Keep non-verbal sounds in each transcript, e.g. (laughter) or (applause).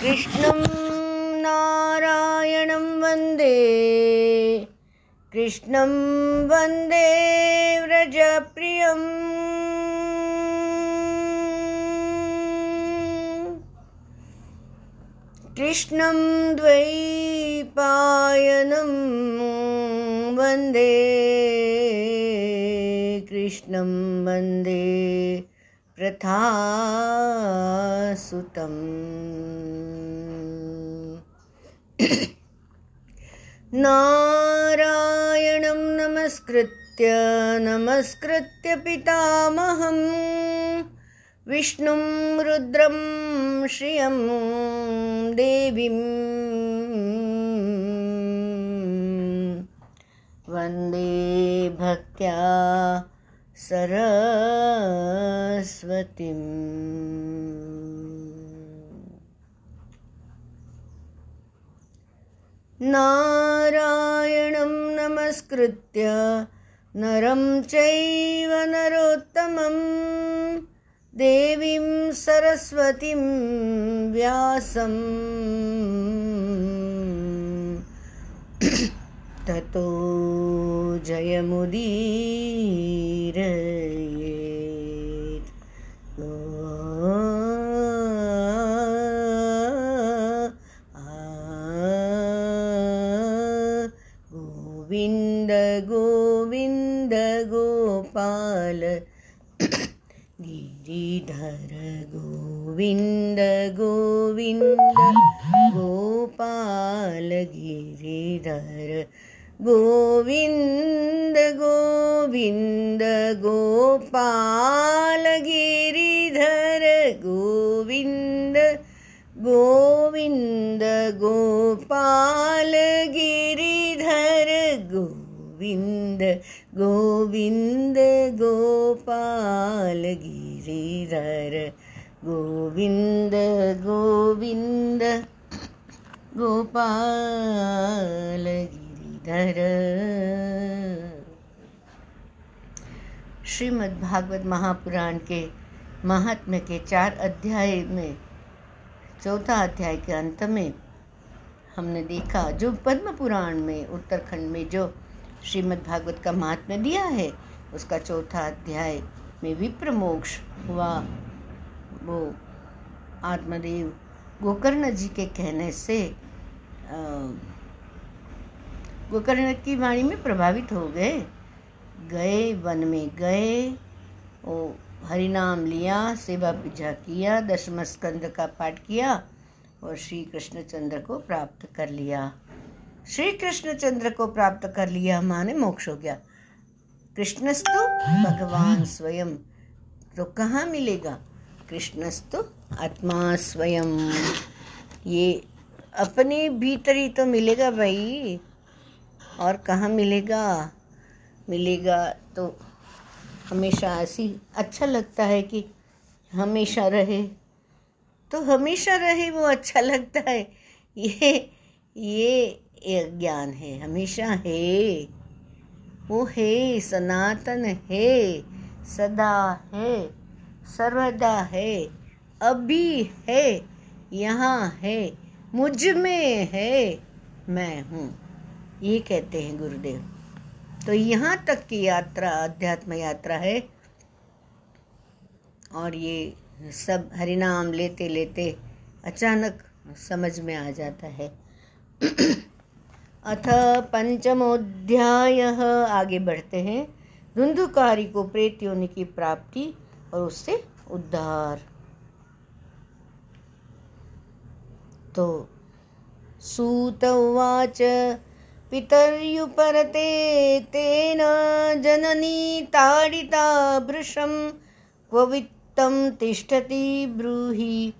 कृष्णं नारायणं वंदे। कृष्णं वंदे व्रजप्रियम्। कृष्णं द्वैपायनं वंदे। कृष्णं वंदे प्रथासुतम्। नारायणं नमस्कृत्य नमस्कृत्य पितामहं विष्णुं रुद्रं श्रियं देवीं वंदे भक्त्या सरस्वतीम् नारायणं नमस्कृत्य नरं चैव नरोत्तमं देवीं सरस्वतीं व्यासं। (coughs) ततो जयमुदीरयेत् गोपाल गिरिधर गोविन्द गोविन्द गोपाल गिरिधर गोविन्द गोविन्द गोपाल गिरिधर गोविन्द गोविन्द गोपाल गिरिधर गोविन्द गोविन्द गोपाल गिरिधर गोविन्द गोविन्द गोपाल गिरिधर। श्रीमद् भागवत महापुराण के महात्म्य के चार अध्याय में, चौथा अध्याय के अंत में हमने देखा, जो पद्म पुराण में, उत्तराखंड में जो श्रीमद् भागवत का महात्म्य दिया है। उसका चौथा अध्याय में विप्र मोक्ष हुआ। वो आत्मदेव गोकर्ण जी के कहने से गोकर्ण की वाणी में प्रभावित हो गए। गए वन में गए वो हरिनाम लिया, सेवा पूजा किया दशम स्कंद का पाठ किया और श्री कृष्णचंद्र को प्राप्त कर लिया। श्री कृष्ण चंद्र को प्राप्त कर लिया माने मोक्ष हो गया। कृष्णस्तु, भगवान स्वयं। तो कहाँ मिलेगा? कृष्णस्तु, आत्मा स्वयं। ये अपने भीतर ही तो मिलेगा भाई। और कहाँ मिलेगा? मिलेगा तो हमेशा ऐसी अच्छा लगता है कि हमेशा रहे। तो हमेशा रहे वो अच्छा लगता है। ये ये एक ज्ञान है, हमेशा है। वो है, सनातन है, सदा है, सर्वदा है, अभी है, यहाँ है, मुझमें है, मैं हूँ। ये कहते हैं गुरुदेव। तो यहाँ तक की यात्रा, अध्यात्म यात्रा है। और ये सब हरिनाम लेते लेते अचानक समझ में आ जाता है। (clears throat) अथ पंचमोध्याय। आगे बढ़ते हैं। धुंधुकारी को प्रेत योनि की प्राप्ति और उससे उद्धार। तो सूत उवाच, पितर्युपरते तेन जननी ताडिता भृशं, क्व तिष्ठति ब्रूहि,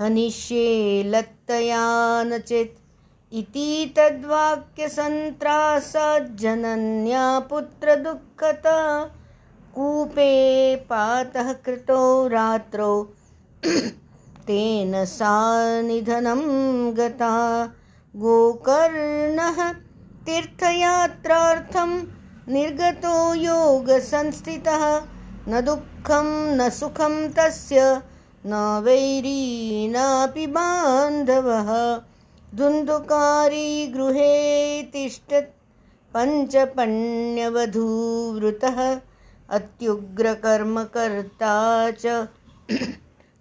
हनिष्ये लत्तया न चेत् इति तद्वाक्यसन्त्रासज्जनन्या पुत्रदुःखता कूपे पातः कृतो रात्रौ। तेन सा निधनं गता। गोकर्णः तीर्थयात्रार्थं निर्गतो योगसंस्थितः। न दुःखं, न सुखं तस्य। न वैरी नापि बान्धवः। धुन्धुकारी गृहे तिष्ठत् पञ्चपण्यवधूवृतः अत्युग्रकर्मकर्ता च (clears throat)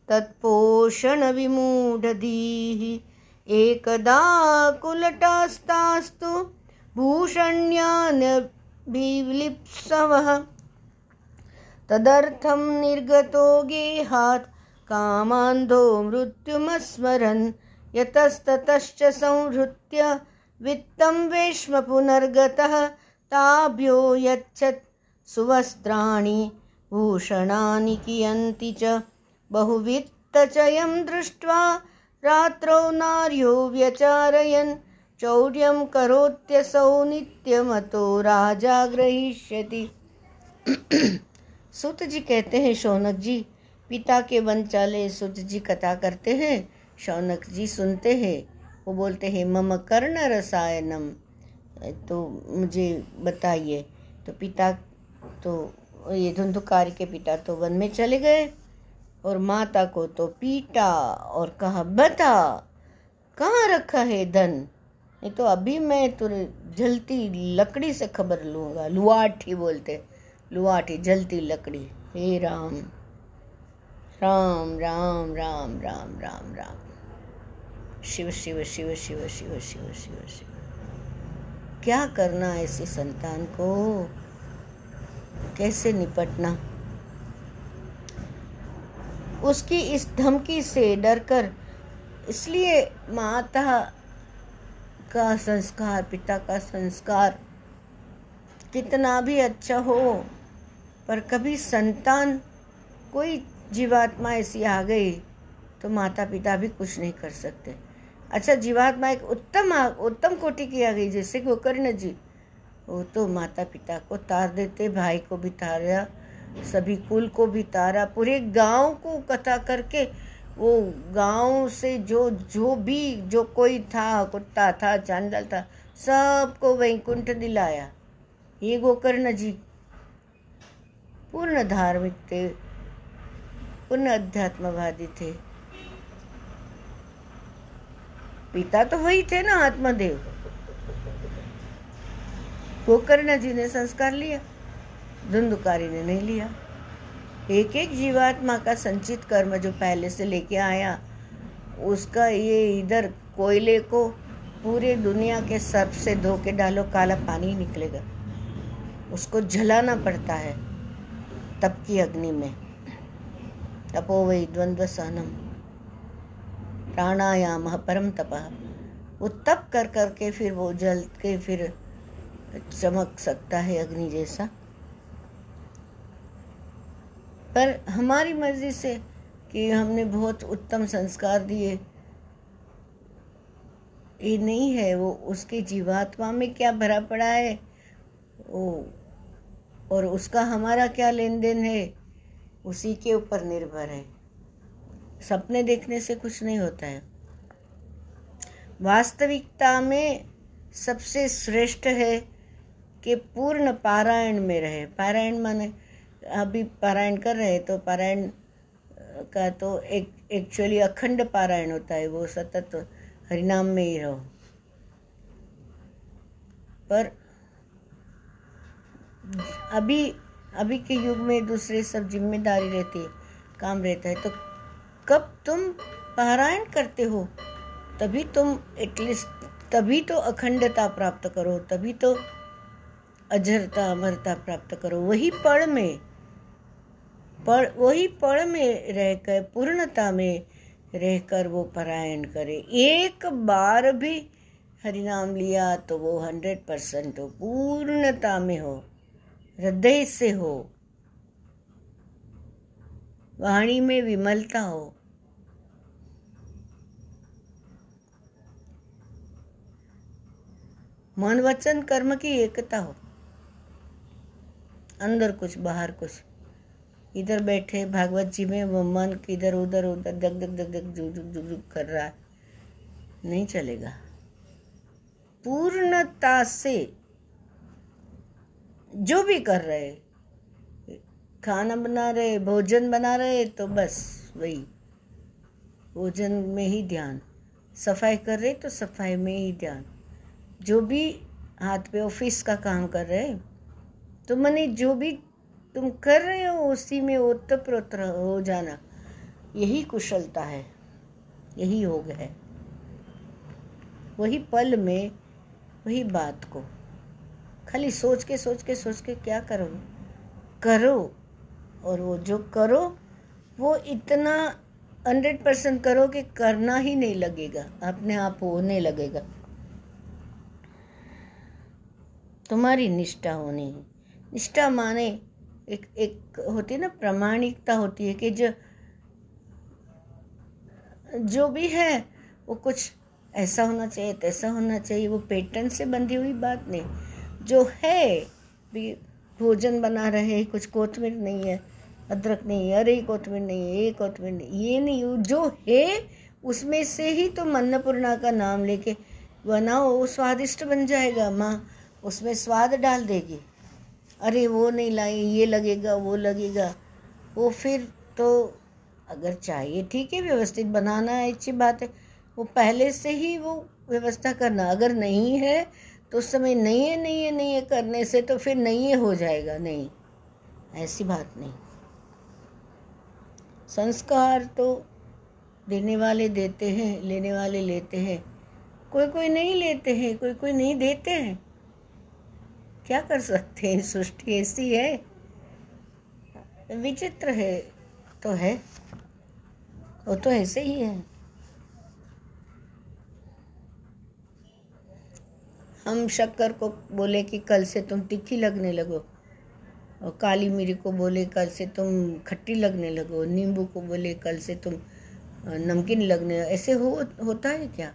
तत्पोषणविमूढधीः। एकदा कुलटास्तास्तु भूषण्यानभिलिप्सवः। तदर्थं निर्गतो गेहात्, कामान्धो मृत्युमस्मरन्। यतस्ततश्च संहृत्य वित्तं वेश्म पुनर्गतः ताभ्यो यच्छत्। सुवस्त्राणि भूषणानि कियन्ति च। बहुवित्तचयं दृष्ट्वा रात्रौ नार्यो व्यचारयन्। चौर्यं करोत्यसौ नित्यमतो राजा ग्रहीष्यति। (clears throat) सुत जी कहते हैं, शौनक जी, पिता के वन चाले सुत जी कथा करते हैं। शौनक जी सुनते हैं। वो बोलते हैं, मम कर्ण रसायनम। तो मुझे बताइए तो पिता तो ये धुंधुकार के पिता तो वन में चले गए, और माता को तो पीटा और कहा, बता, कहाँ रखा है धन? नहीं तो अभी मैं तुरे जलती लकड़ी से खबर लूँगा। लुआठी बोलते लुआठी, जलती लकड़ी। हे राम। राम राम राम राम राम राम। शिव शिव शिव शिव शिव शिव शिव शिव। क्या करना ऐसी संतान को? कैसे निपटना? उसकी इस धमकी से डरकर इसलिए माता का संस्कार, पिता का संस्कार कितना भी अच्छा हो, पर कभी संतान कोई जीवात्मा ऐसी आ गई तो माता पिता भी कुछ नहीं कर सकते। अच्छा जीवात्मा एक उत्तम उत्तम कोटि की आ गई, जैसे गोकर्ण जी। वो तो माता पिता को तार देते, भाई को भी तारा, सभी कुल को भी तारा, पूरे गाँव को कथा करके वो गाँव से जो जो भी, जो कोई था, कुत्ता था, चांदल था, सबको वैकुंठ दिलाया। ये गोकर्ण जी। पूर्ण धार्मिक थे, पूर्ण अध्यात्मवादी थे। पिता तो वही थे ना, आत्मदेव। गोकर्ण जी ने संस्कार लिया, धुंधुकारी ने नहीं लिया। एक एक जीवात्मा का संचित कर्म जो पहले से लेके आया, उसका ये इधर कोयले को पूरे दुनिया के सर्प से धो के डालो, काला पानी निकलेगा। उसको जलाना पड़ता है, तप की अग्नि में। तपो वही द्वंद्व सहनम। प्राणायाम परम तप। वो तप कर करके फिर वो जल के फिर चमक सकता है अग्नि जैसा। पर हमारी मर्ज़ी से कि हमने बहुत उत्तम संस्कार दिए, ये नहीं है वो उसके जीवात्मा में क्या भरा पड़ा है, वो और उसका हमारा क्या लेन देन है, उसी के ऊपर निर्भर है। सपने देखने से कुछ नहीं होता है। वास्तविकता में सबसे श्रेष्ठ है कि पूर्ण पारायण में रहे। पारायण माने, अभी पारायण कर रहे तो पारायण का तो एक एक्चुअली अखंड पारायण होता है, वो सतत हरिनाम में ही रहो। पर अभी अभी के युग में दूसरे सब ज़िम्मेदारी रहती है, काम रहता है तो कब तुम पारायण करते हो, तभी तुम एटलीस्ट तभी तो अखंडता प्राप्त करो, तभी तो अजरता, अमरता प्राप्त करो। वही पढ़ में, पढ़, वही पढ़ में रहकर, पूर्णता में रहकर वो पारायण करे। एक बार भी हरिनाम लिया तो वो हंड्रेड परसेंट हो पूर्णता में हो, हृदय से हो। वाणी में विमलता हो। मन वचन कर्म की एकता हो। अंदर कुछ, बाहर कुछ। इधर बैठे, भागवत जी में वो मन किधर, उधर उधर जग जग जग जग जुग जुग जुग जुग कर रहा है। नहीं चलेगा। पूर्णता से जो भी कर रहे खाना बना रहे, भोजन बना रहे तो बस वही। भोजन में ही ध्यान। सफ़ाई कर रहे तो सफ़ाई में ही ध्यान। जो भी हाथ पे ऑफ़िस का काम कर रहे तो मैंने जो भी तुम कर रहे हो, उसी में ओतप्रोत हो जाना। यही कुशलता है। यही योग है। वही पल में, वही बात को। खाली सोच के सोच के सोच के क्या करो? करो। और वो जो करो, वो इतना हंड्रेड परसेंट करो कि करना ही नहीं लगेगा, अपने आप होने लगेगा। तुम्हारी निष्ठा होनी है। निष्ठा माने एक एक होती है ना, प्रमाणिकता होती है कि जो जो भी है, वो कुछ ऐसा होना चाहिए, तैसा होना चाहिए, वो पेटर्न से बंधी हुई बात नहीं। जो है, भी भोजन बना रहे कुछ कोतमीर नहीं है अदरक नहीं अरे कोतमीर नहीं ये कोतमीर नहीं, ये नहीं, जो है, उसमें से ही तो अन्नपूर्णा का नाम लेके बनाओ, वो स्वादिष्ट बन जाएगा, माँ। उसमें स्वाद डाल देगी। अरे वो नहीं लाई ये लगेगा, वो लगेगा। वो फिर तो अगर चाहिए, ठीक है, व्यवस्थित बनाना अच्छी बात है। वो पहले से ही वो व्यवस्था करना, अगर नहीं है तो उस समय नहीं है नहीं है नहीं है करने से तो फिर नहीं है, हो जाएगा, नहीं। ऐसी बात नहीं। संस्कार तो देने वाले देते हैं, लेने वाले लेते हैं। कोई कोई नहीं लेते हैं कोई कोई नहीं देते हैं। क्या कर सकते हैं? सृष्टि ऐसी है। विचित्र है तो है। वो तो ऐसे ही है। हम शक्कर को बोले कि कल से तुम तीखी लगने लगो। और काली मिरी को बोले, कल से तुम खट्टी लगने लगो, नींबू को बोले, कल से तुम नमकीन लगने ऐसे हो, होता है क्या?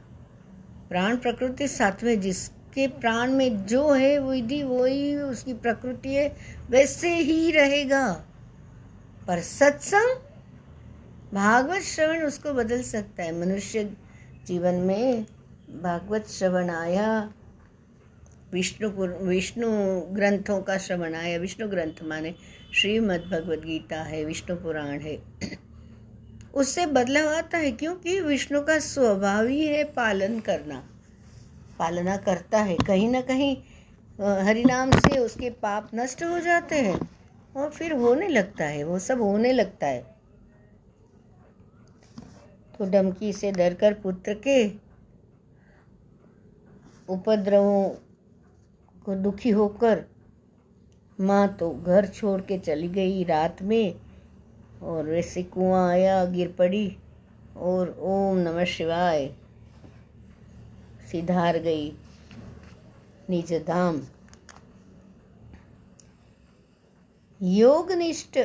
प्राण प्रकृति सात्विक जिसके प्राण में जो है विधि वही उसकी प्रकृति है, वैसे ही रहेगा। पर सत्संग, भागवत श्रवण उसको बदल सकता है। मनुष्य जीवन में भागवत श्रवण आया। विष्णु विष्णु ग्रंथों का श्रवण आया। विष्णु ग्रंथ माने श्रीमद् भगवद गीता है, विष्णु पुराण है। (clears throat) उससे बदलाव आता है क्योंकि विष्णु का स्वभाव ही है पालन करना। पालना करता है। कहीं ना कहीं हरिनाम से उसके पाप नष्ट हो जाते हैं और फिर होने लगता है। वो सब होने लगता है। तो डमकी से डरकर पुत्र के उपद्रवों को दुखी होकर माँ तो घर छोड़ के चली गई रात में, और वैसे कुआँ आया, गिर पड़ी, और ओम नमः शिवाय सिधार गई निज धाम। योगनिष्ठ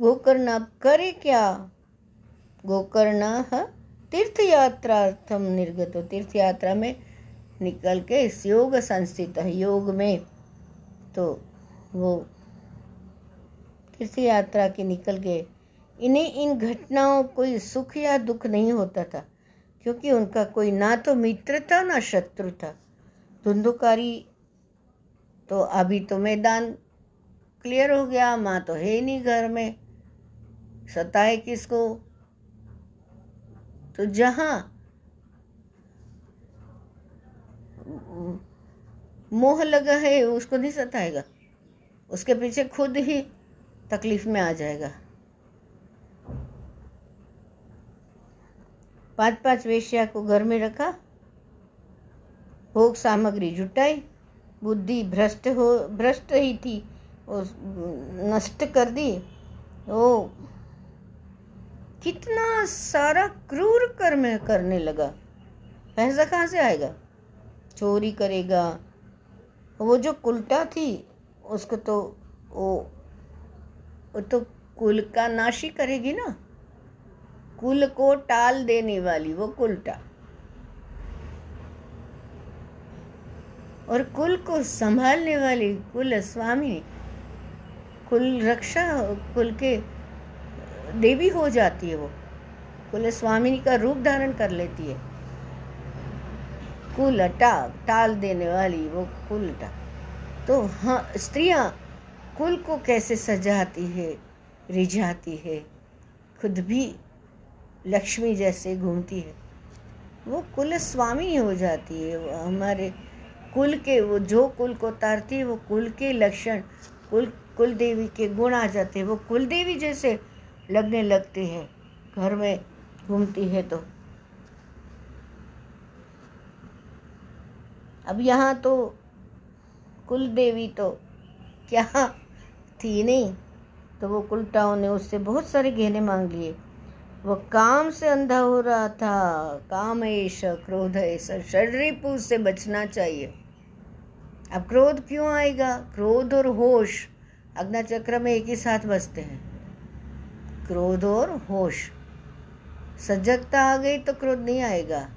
गोकर्ण, अब करे क्या? गोकर्ण तीर्थ यात्रार्थम निर्गत। तीर्थ यात्रा में निकल के इस योग संस्थित योग में तो वो तीर्थ यात्रा के निकल गए इन्हें इन घटनाओं कोई सुख या दुख नहीं होता था, क्योंकि उनका कोई ना तो मित्र था, ना शत्रु था। धुंधुकारी तो अभी तो मैदान क्लियर हो गया, माँ तो है नहीं घर में, सताए किसको? तो जहाँ मोह लगा है, उसको नहीं सताएगा। उसके पीछे खुद ही तकलीफ़ में आ जाएगा। पाँच पाँच वेश्या को घर में रखा, भोग सामग्री जुटाई, बुद्धि भ्रष्ट हो, भ्रष्ट ही थी वो नष्ट कर दी। वो कितना सारा क्रूर कर्म करने लगा। पैसा कहाँ से आएगा? चोरी करेगा वो जो कुलटा थी, उसको तो वो वो तो कुल का नाशी करेगी ना। कुल को टाल देने वाली वो कुलटा। और कुल को संभालने वाली कुल स्वामी, कुल रक्षा, कुल के देवी हो जाती है वो। कुल स्वामी का रूप धारण कर लेती है। कुल टाल देने वाली वो कुल तो हाँ स्त्रियाँ कुल को कैसे सजाती है, रिझाती है, खुद भी लक्ष्मी जैसे घूमती है। वो कुल स्वामी हो जाती है हमारे कुल के, वो जो कुल को तारती है, वो कुल के लक्षण, कुल कुल देवी के गुण आ जाते हैं। वो कुल देवी जैसे लगने लगते हैं, घर में घूमती है तो। अब यहाँ तो कुल देवी तो क्या थी नहीं? तो वो कुलटाओं ने उससे बहुत सारे गहने मांग लिए। वो काम से अंधा हो रहा था। काम ऐसा क्रोध ऐसा शरीर से बचना चाहिए। अब क्रोध क्यों आएगा? क्रोध और होश अग्ना चक्र में एक ही साथ बसते हैं। क्रोध और होश। सजगता आ गई तो क्रोध नहीं आएगा।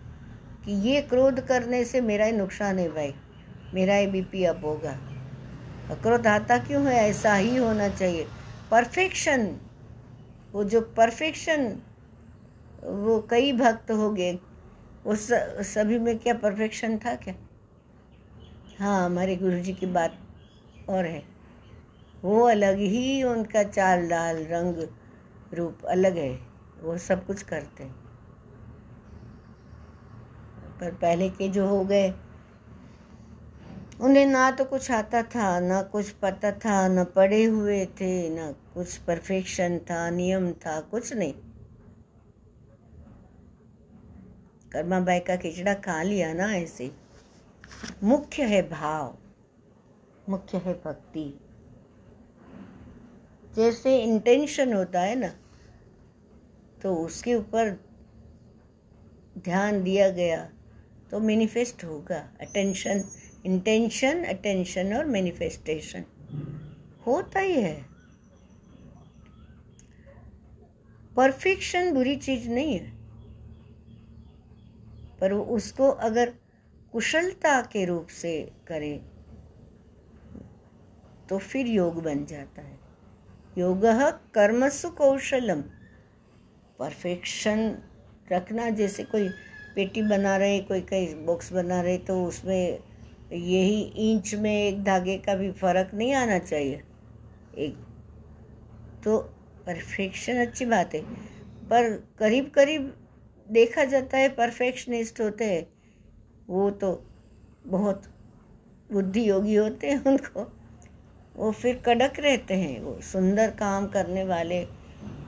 कि ये क्रोध करने से मेरा ही नुकसान है भाई। मेरा ही बीपी अप होगा। क्रोध आता क्यों है? ऐसा ही होना चाहिए। परफेक्शन वो जो परफेक्शन वो कई भक्त हो गए। उस सभी में क्या परफेक्शन था क्या? हाँ हमारे गुरु जी की बात और है। वो अलग ही उनका चाल डाल रंग रूप अलग है। वो सब कुछ करते हैं। पर पहले के जो हो गए। उन्हें ना तो कुछ आता था, ना कुछ पता था, ना पढ़े हुए थे, ना कुछ परफेक्शन था, नियम था, कुछ नहीं। कर्मा बाई का खिचड़ा खा लिया ना ऐसे। मुख्य है भाव, मुख्य है भक्ति। जैसे इंटेंशन होता है ना तो उसके ऊपर ध्यान दिया गया। तो मैनिफेस्ट होगा। अटेंशन इंटेंशन अटेंशन और मैनिफेस्टेशन होता ही है। परफेक्शन बुरी चीज़ नहीं है। पर उसको अगर कुशलता के रूप से करें तो फिर योग बन जाता है। योग कर्मसु कौशलम। परफेक्शन रखना जैसे कोई पेटी बना रहे कोई कई बॉक्स बना रहे तो उसमें यही इंच में एक धागे का भी फ़र्क नहीं आना चाहिए। एक तो परफेक्शन अच्छी बात है, पर करीब करीब देखा जाता है परफेक्शनिस्ट होते हैं, वो तो बहुत बुद्धि योगी होते हैं उनको, वो फिर कड़क रहते हैं, वो सुंदर काम करने वाले,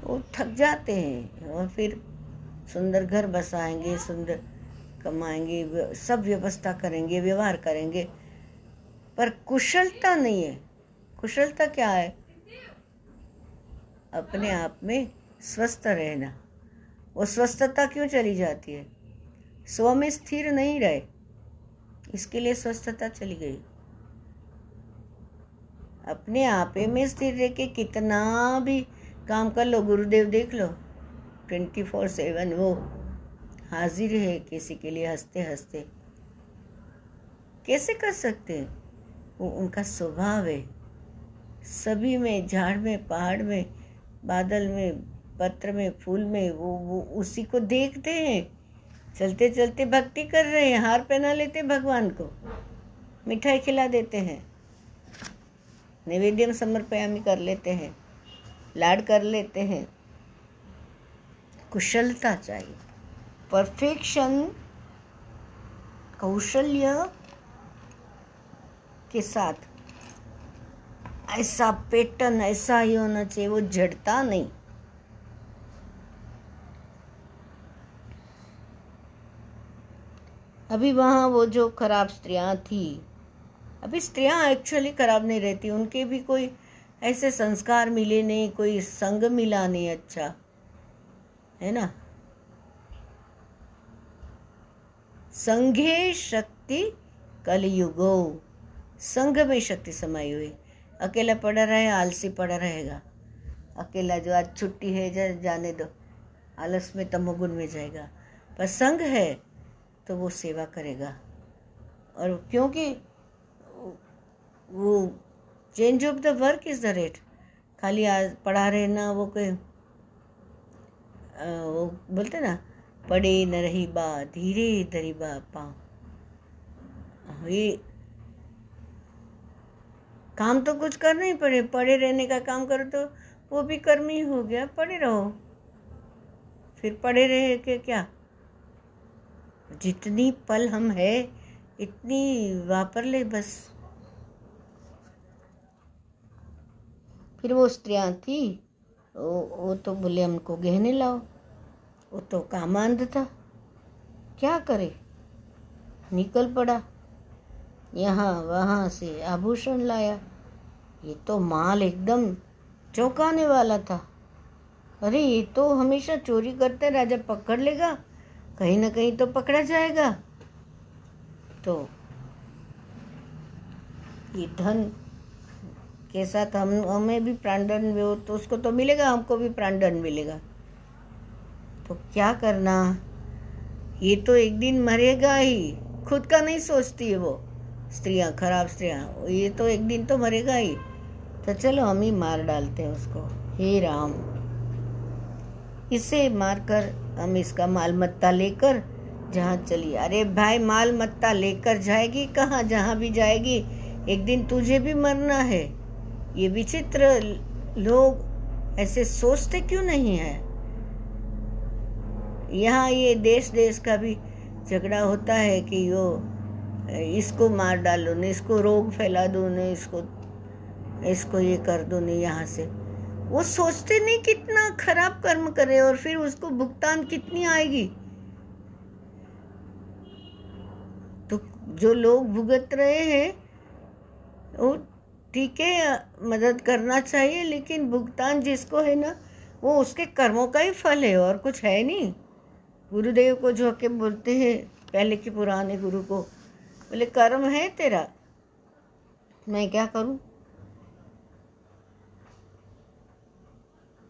वो थक जाते हैं और फिर सुंदर घर बसाएँगे सुंदर कमाएँगे सब व्यवस्था करेंगे, व्यवहार करेंगे। पर कुशलता नहीं है। कुशलता क्या है? अपने आप में स्वस्थ रहना। वो स्वस्थता क्यों चली जाती है? स्व में स्थिर नहीं रहे। इसके लिए स्वस्थता चली गई। अपने आपे में स्थिर रह के कितना भी काम कर लो, गुरुदेव देख लो। ट्वेंटी फोर सेवन वो हाजिर है किसी के लिए हँसते हँसते कैसे कर सकते वो उनका स्वभाव है। सभी में, झाड़ में, पहाड़ में, बादल में, पत्र में, फूल में, वो वो उसी को देखते हैं। चलते चलते भक्ति कर रहे हैं, हार पहना लेते भगवान को। मिठाई खिला देते हैं। निवेद्यम समर्पयामी कर लेते हैं। लाड कर लेते हैं। कुशलता चाहिए। परफेक्शन कौशल्य के साथ ऐसा पैटर्न ऐसा ही होना चाहिए, वो जड़ता नहीं। अभी वहाँ वो जो खराब स्त्रियाँ थी, अभी स्त्रियाँ एक्चुअली खराब नहीं रहती, उनके भी कोई ऐसे संस्कार मिले नहीं, कोई संग मिला नहीं अच्छा। है ना? संघे शक्ति कलयुगो। संघ में शक्ति समाई हुई। अकेला पड़ा रहे आलसी पड़ा रहेगा। अकेला जो आज छुट्टी है जा, जाने दो। आलस में तमोगुण में जाएगा। पर संघ है तो वो सेवा करेगा। और क्योंकि वो change of the work is the rate खाली आज पढ़ा रहना वो कोई वो बोलते ना, पड़े न रही बा धीरे धरी बा पा ये काम तो कुछ करना ही पड़े पड़े रहने का काम करो तो वो भी कर्म ही हो गया, पड़े रहो। फिर पड़े रहे के क्या? जितनी पल हम है, इतनी वापर ले बस। फिर वो स्त्रियाँ थी वो तो बोले, हमको गहने लाओ। वो तो कामांध था क्या करे? निकल पड़ा। यहाँ, वहाँ से आभूषण लाया। ये तो माल एकदम चौंकाने वाला था। अरे, ये तो हमेशा चोरी करते राजा पकड़ लेगा, कहीं ना कहीं तो पकड़ा जाएगा। तो ये धन के साथ हम, हमें भी प्राणदंड हो तो उसको तो मिलेगा, हमको भी प्राणदंड मिलेगा। तो क्या करना? ये तो एक दिन मरेगा ही। खुद का नहीं सोचती है वो। स्त्रियाँ, खराब स्त्रियाँ, ये तो एक दिन तो मरेगा ही। तो चलो हम ही मार डालते हैं उसको। हे राम। इसे मारकर हम इसका माल मत्ता लेकर जहाँ चली। अरे भाई माल मत्ता लेकर जाएगी कहाँ? जहाँ भी जाएगी, एक दिन तुझे भी मरना है। ये विचित्र लोग ऐसे सोचते क्यों नहीं है? यहाँ ये देश देश का भी झगड़ा होता है कि यो, इसको मार डालो, ने इसको रोग फैला दो, ने इसको इसको ये कर दो, ने यहाँ से। वो सोचते नहीं कितना खराब कर्म करे और फिर उसको भुगतान कितनी आएगी? तो जो लोग भुगत रहे हैं, वो ठीक है, मदद करना चाहिए, लेकिन भुगतान जिसको है ना, वो उसके कर्मों का ही फल है और कुछ है नहीं। गुरुदेव को जो के बोलते हैं, पहले के पुराने गुरु को, बोले, कर्म है तेरा, मैं क्या करूँ?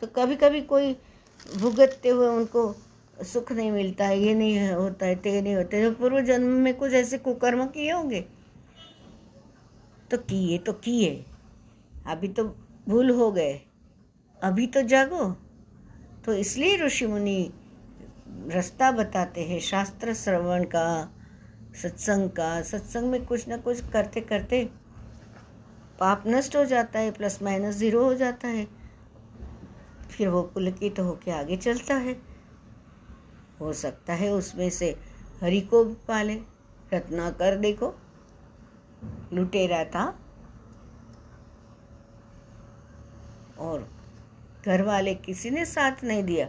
तो कभी कभी कोई भुगतते हुए उनको सुख नहीं मिलता है, ये नहीं होता है, ते नहीं होते तो पूर्व जन्म में कुछ ऐसे कुकर्म किए होंगे? तो किए तो किए। अभी तो भूल हो गए। अभी तो जागो। तो इसलिए ऋषि मुनि रास्ता बताते हैं, शास्त्र श्रवण का, सत्संग का। सत्संग में कुछ ना कुछ करते करते पाप नष्ट हो जाता है, प्लस माइनस ज़ीरो हो जाता है। फिर वो पुलकित तो होके आगे चलता है। हो सकता है उसमें से हरि को भी पाले। रत्नाकर देखो। लुटेरा था। और घर वाले किसी ने साथ नहीं दिया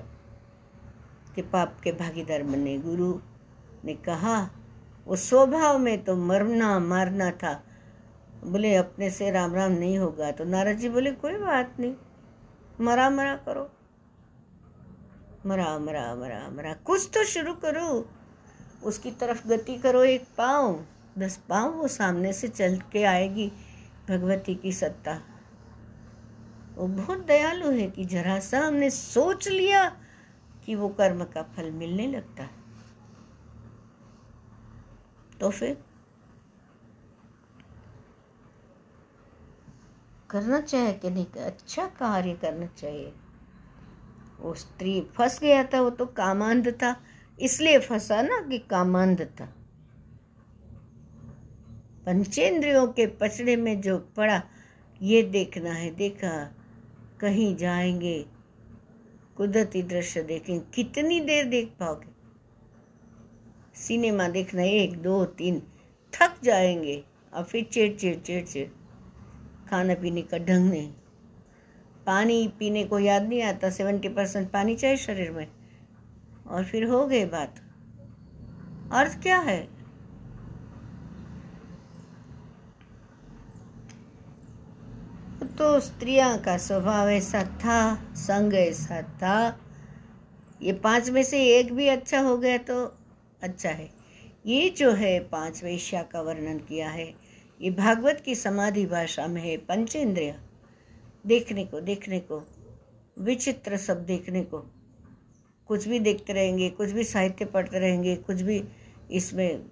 कि पाप के भागीदार बने। गुरु ने कहा, वो स्वभाव में तो मरना मारना था। बोले, अपने से राम राम नहीं होगा। तो नारद जी बोले, कोई बात नहीं। मरा मरा करो। मरा मरा मरा मरा। कुछ तो शुरू करो। उसकी तरफ़ गति करो एक पाँव। दस पाँव वो सामने से चल के आएगी भगवती की सत्ता। वो बहुत दयालु है कि जरा सा हमने सोच लिया कि वो कर्म का फल मिलने लगता। है तो फिर करना चाहिए कि नहीं अच्छा कार्य करना चाहिए। वो स्त्री फंस गया था, वो तो कामांध था, इसलिए फंसा ना कि कामांध था। पंचेंद्रियों के पचड़े में जो पड़ा, ये देखना है। देखा, कहीं जाएँगे, कुदरती दृश्य देखें। कितनी देर देख पाओगे? सिनेमा देखना, एक, दो, तीन, थक जाएँगे। और फिर चिड़ चिड़ चिड़ चिड़। खाना पीने का ढंग नहीं। पानी पीने को याद नहीं आता, सेवेंटी परसेंट पानी चाहिए शरीर में। और फिर हो गई बात। अर्थ क्या है? तो स्त्रियाँ का स्वभाव ऐसा था, संग ऐसा था। ये पाँच में से एक भी अच्छा हो गया तो अच्छा है। ये जो है पाँच वेश्या का वर्णन किया है। ये भागवत की समाधि भाषा में है, पंचेंद्रिय। देखने को देखने को। विचित्र सब देखने को। कुछ भी देखते रहेंगे, कुछ भी साहित्य पढ़ते रहेंगे, कुछ भी इसमें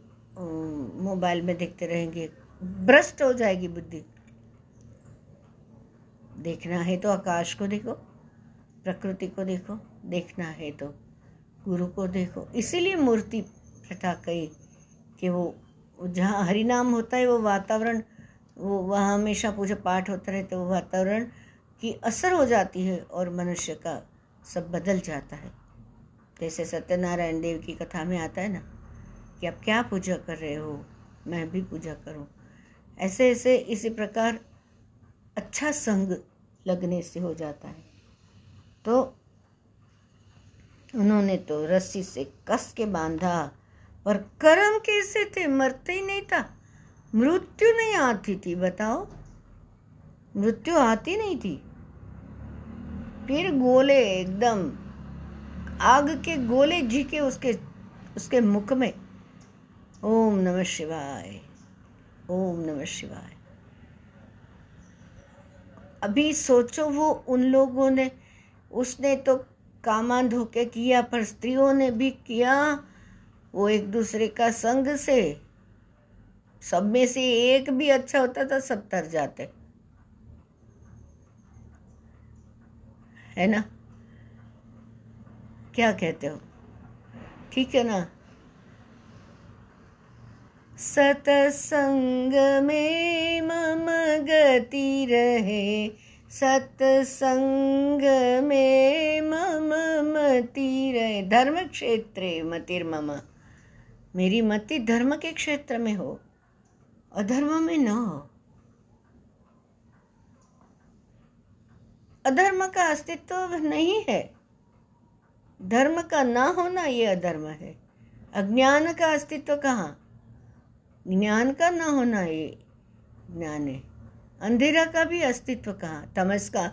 मोबाइल में देखते रहेंगे। भ्रष्ट हो जाएगी बुद्धि। देखना है तो आकाश को देखो, प्रकृति को देखो, देखना है तो गुरु को देखो। इसीलिए मूर्ति प्रथा कही कि वो, जहाँ हरि नाम होता है वो वातावरण, वो वहाँ हमेशा पूजा पाठ होता रहता है, वो वातावरण की असर हो जाती है और मनुष्य का सब बदल जाता है। जैसे सत्यनारायण देव की कथा में आता है ना, कि आप क्या पूजा कर रहे हो, मैं भी पूजा करूँ। ऐसे ऐसे इसी प्रकार अच्छा संग लगने से हो जाता है। तो उन्होंने तो रस्सी से कस के बांधा पर कर्म कैसे थे? मरते ही नहीं था। मृत्यु नहीं आती थी, बताओ। मृत्यु आती नहीं थी। फिर गोले एकदम आग के गोले जी के उसके उसके मुख में। ओम नमः शिवाय, ओम नमः शिवाय। अभी सोचो वो उन लोगों ने, उसने तो कामान धोके किया, पर स्त्रियों ने भी किया वो एक दूसरे का संग से। सब में से एक भी अच्छा होता था, सब तर जाते। है ना? क्या कहते हो? ठीक है ना? सतसंग में मम गति रहे। सतसंग में मम मति रहे। धर्म क्षेत्रे मतिर्मम। मेरी मति धर्म के क्षेत्र में हो, अधर्म में न हो। अधर्म का अस्तित्व नहीं है। धर्म का ना होना ये अधर्म है। अज्ञान का अस्तित्व कहाँ? ज्ञान का ना होना ये ज्ञान है। अंधेरा का भी अस्तित्व कहाँ? तमस का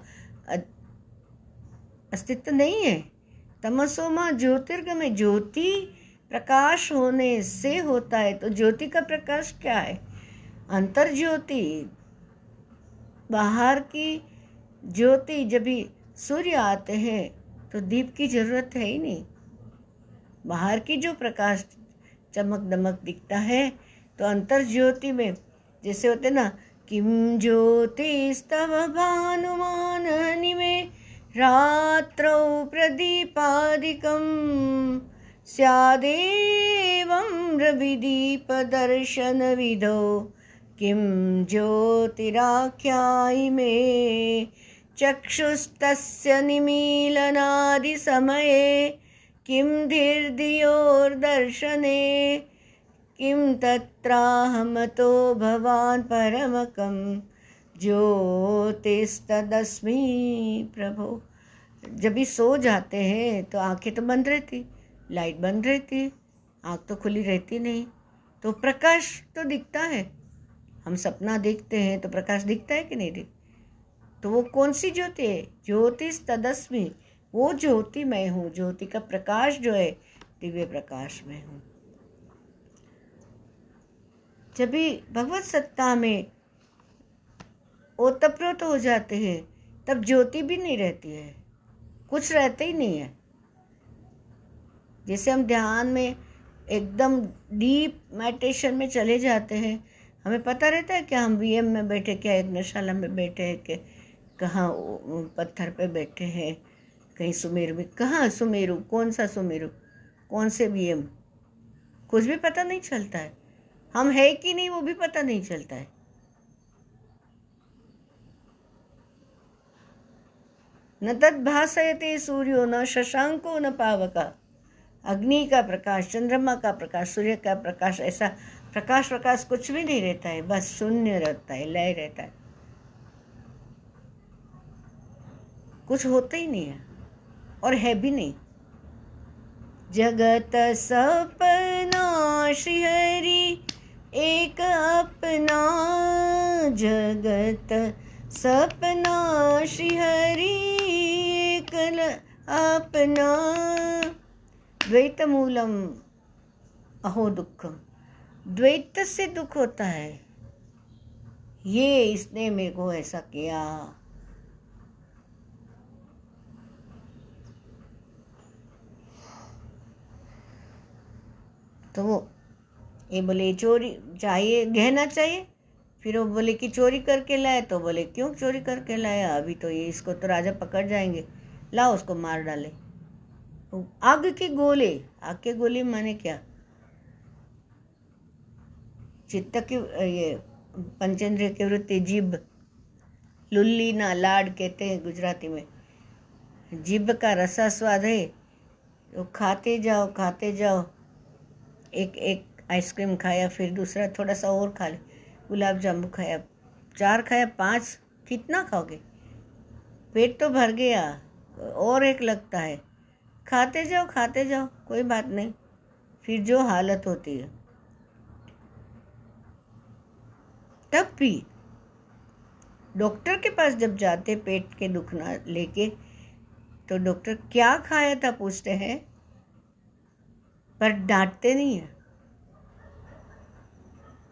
अस्तित्व नहीं है। तमसोमा ज्योतिर्गमय ज्योति प्रकाश होने से होता है। तो ज्योति का प्रकाश क्या है? अंतर ज्योति बाहर की ज्योति, जब भी सूर्य आते हैं तो दीप की ज़रूरत है ही नहीं। बाहर की जो प्रकाश चमक दमक दिखता है तो अंतर ज्योति में जैसे होते ना किम ज्योतिस्तव भानुमान में रात्र रात्रौ प्रदीपादिकं स्यादेवं रविदीपदर्शनविधौ किं ज्योतिराख्यायि मे चक्षुस्तस्य निमीलनादिसमये किं धीर्धियोर्दर्शने किं तत्राहमतो भवान् परमकं ज्योतिस्तदस्मि प्रभो। जब भी सो जाते हैं तो आँखें तो बंद रहती, लाइट बंद रहती, आँख तो खुली रहती नहीं। तो प्रकाश तो दिखता है। हम सपना देखते हैं तो प्रकाश दिखता है कि नहीं दिख? तो वो कौन सी ज्योति है? ज्योतिष तदस्मी वो ज्योति मैं हूँ, ज्योति का प्रकाश जो है, दिव्य प्रकाश में हूँ। जब भी भगवत सत्ता में ओतप्रोत हो जाते हैं, तब ज्योति भी नहीं रहती है। कुछ रहते ही नहीं है। जैसे हम ध्यान में एकदम डीप मेडिटेशन में चले जाते हैं, हमें पता रहता है क्या हम वीएम में बैठे, क्या नशाला में बैठे हैं, कि कहाँ पत्थर पे बैठे हैं, कहीं सुमेरु में, कहाँ सुमेरु, कौन सा सुमेरु, कौन से वीएम कुछ भी पता नहीं चलता है। हम है कि नहीं वो भी पता नहीं चलता है। न तद भाषयते सूर्यो, न शशांको, न पावका। अग्नि का प्रकाश, चंद्रमा का प्रकाश, सूर्य का प्रकाश, ऐसा प्रकाश प्रकाश कुछ भी नहीं रहता है, बस शून्य रहता है, लय रहता है। कुछ होता ही नहीं है, और है भी नहीं। जगत सपना श्रीहरि एक अपना जगत, सपना श्रीहरि, एक अपना। द्वैत मूलम अहो दुखम द्वैत से दुख होता है। ये इसने मेरे को ऐसा किया। तो ये बोले, चोरी, चाहिए, गहना चाहिए? फिर वो बोले कि, चोरी करके लाए तो बोले, क्यों चोरी करके लाया? अभी तो ये, इसको तो राजा पकड़ जाएँगे। लाओ उसको मार डाले। आग के गोले, आग के गोले माने क्या? चित्त की, ये पंचेंद्रिय की वृत्ति जीभ, लुल्ली ना लाड कहते हैं गुजराती में। जीभ का रसा स्वाद है। वो खाते जाओ खाते जाओ। एक एक आइसक्रीम खाया, फिर दूसरा थोड़ा सा और खा ले। गुलाब जामुन खाया। चार खाया, पाँच? कितना खाओगे? पेट तो भर गया। और एक लगता है। खाते जाओ खाते जाओ, कोई बात नहीं। फिर जो हालत होती है। तब भी डॉक्टर के पास जब जाते पेट के दुखना लेके तो डॉक्टर क्या खाया था पूछते हैं? पर डांटते नहीं है।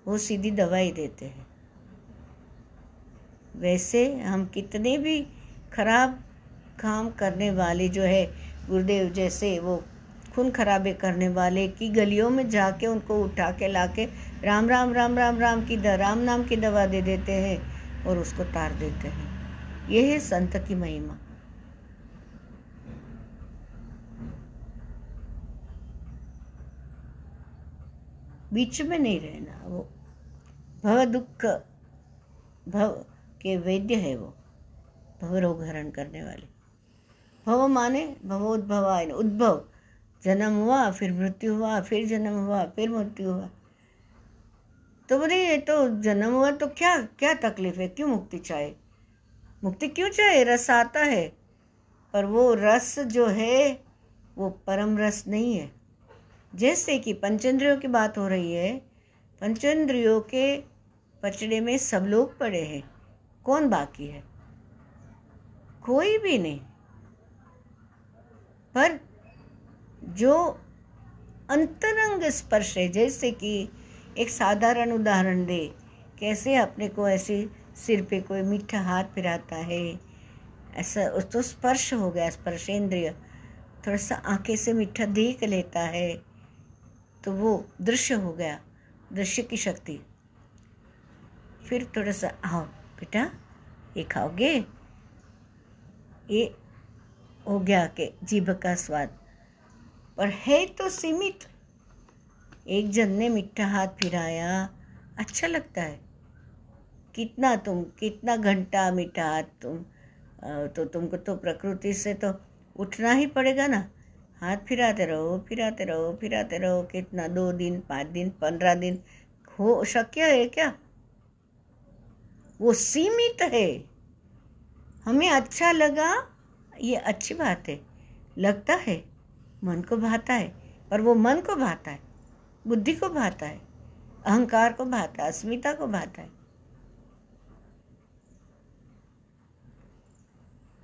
वो सीधी दवाई देते हैं। वैसे हम कितने भी खराब काम करने वाले जो है, गुरुदेव जैसे वो खून खराबे करने वाले की गलियों में जाके उनको उठा के ला के राम राम राम राम राम की राम नाम की दवा दे देते हैं और उसको तार देते हैं। यह है संत की महिमा। बीच में नहीं रहना, वो भव दुख भव के वैद्य है वो, भव रोग हरण करने वाले। भव माने भवोद्भवाय उद्भव। जन्म हुआ, फिर मृत्यु हुआ, फिर जन्म हुआ, फिर मृत्यु हुआ। तो बोले, ये तो जन्म हुआ तो क्या क्या तकलीफ़ है? क्यों मुक्ति चाहे? मुक्ति क्यों चाहे? रस आता है। पर वो रस जो है, वो परम रस नहीं है। जैसे कि पंचेंद्रियों की बात हो रही है पंचेंद्रियों के पचड़े में सब लोग पड़े हैं। कौन बाकी है? कोई भी नहीं। पर जो अंतरंग स्पर्श है, जैसे कि एक साधारण उदाहरण दे, कैसे अपने को ऐसे सिर पे कोई मीठा हाथ फिराता है, ऐसा उस तो स्पर्श हो गया, स्पर्शेंद्रिय। थोड़ा सा आँखें से मीठा देख लेता है तो वो दृश्य हो गया। दृश्य की शक्ति। फिर थोड़ा सा आओ बेटा ये खाओगे ये हो गया के जीभ का स्वाद। पर है तो सीमित। एक जन ने मिठा हाथ फिराया। अच्छा लगता है। कितना तुम, कितना घंटा मिठा हाथ तुम तो तुमको तो प्रकृति से तो उठना ही पड़ेगा ना। हाथ फिराते रहो फिराते रहो फिराते रहो, कितना दो दिन, पाँच दिन, पंद्रह दिन, हो शक्य है क्या? वो सीमित है। हमें अच्छा लगा, ये अच्छी बात है। लगता है, मन को भाता है, पर वो मन को भाता है, बुद्धि को भाता है, अहंकार को भाता है, अस्मिता को भाता है।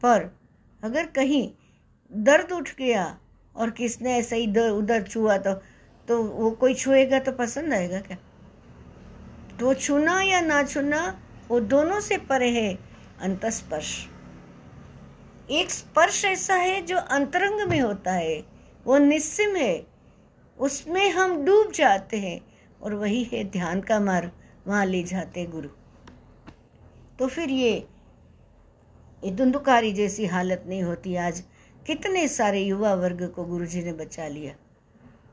पर अगर कहीं दर्द उठ गया और किसने ऐसे इधर उधर छुआ तो तो वो कोई छुएगा तो पसंद आएगा क्या? तो छूना या ना छूना, वो दोनों से परे है, अंतस्पर्श। एक स्पर्श ऐसा है जो अंतरंग में होता है, वो निस्सिम है, उसमें हम डूब जाते हैं, और वही है ध्यान का मार्ग, वहाँ ले जाते गुरु। तो फिर ये धुंधुकारी जैसी हालत नहीं होती आज। कितने सारे युवा वर्ग को गुरुजी ने बचा लिया?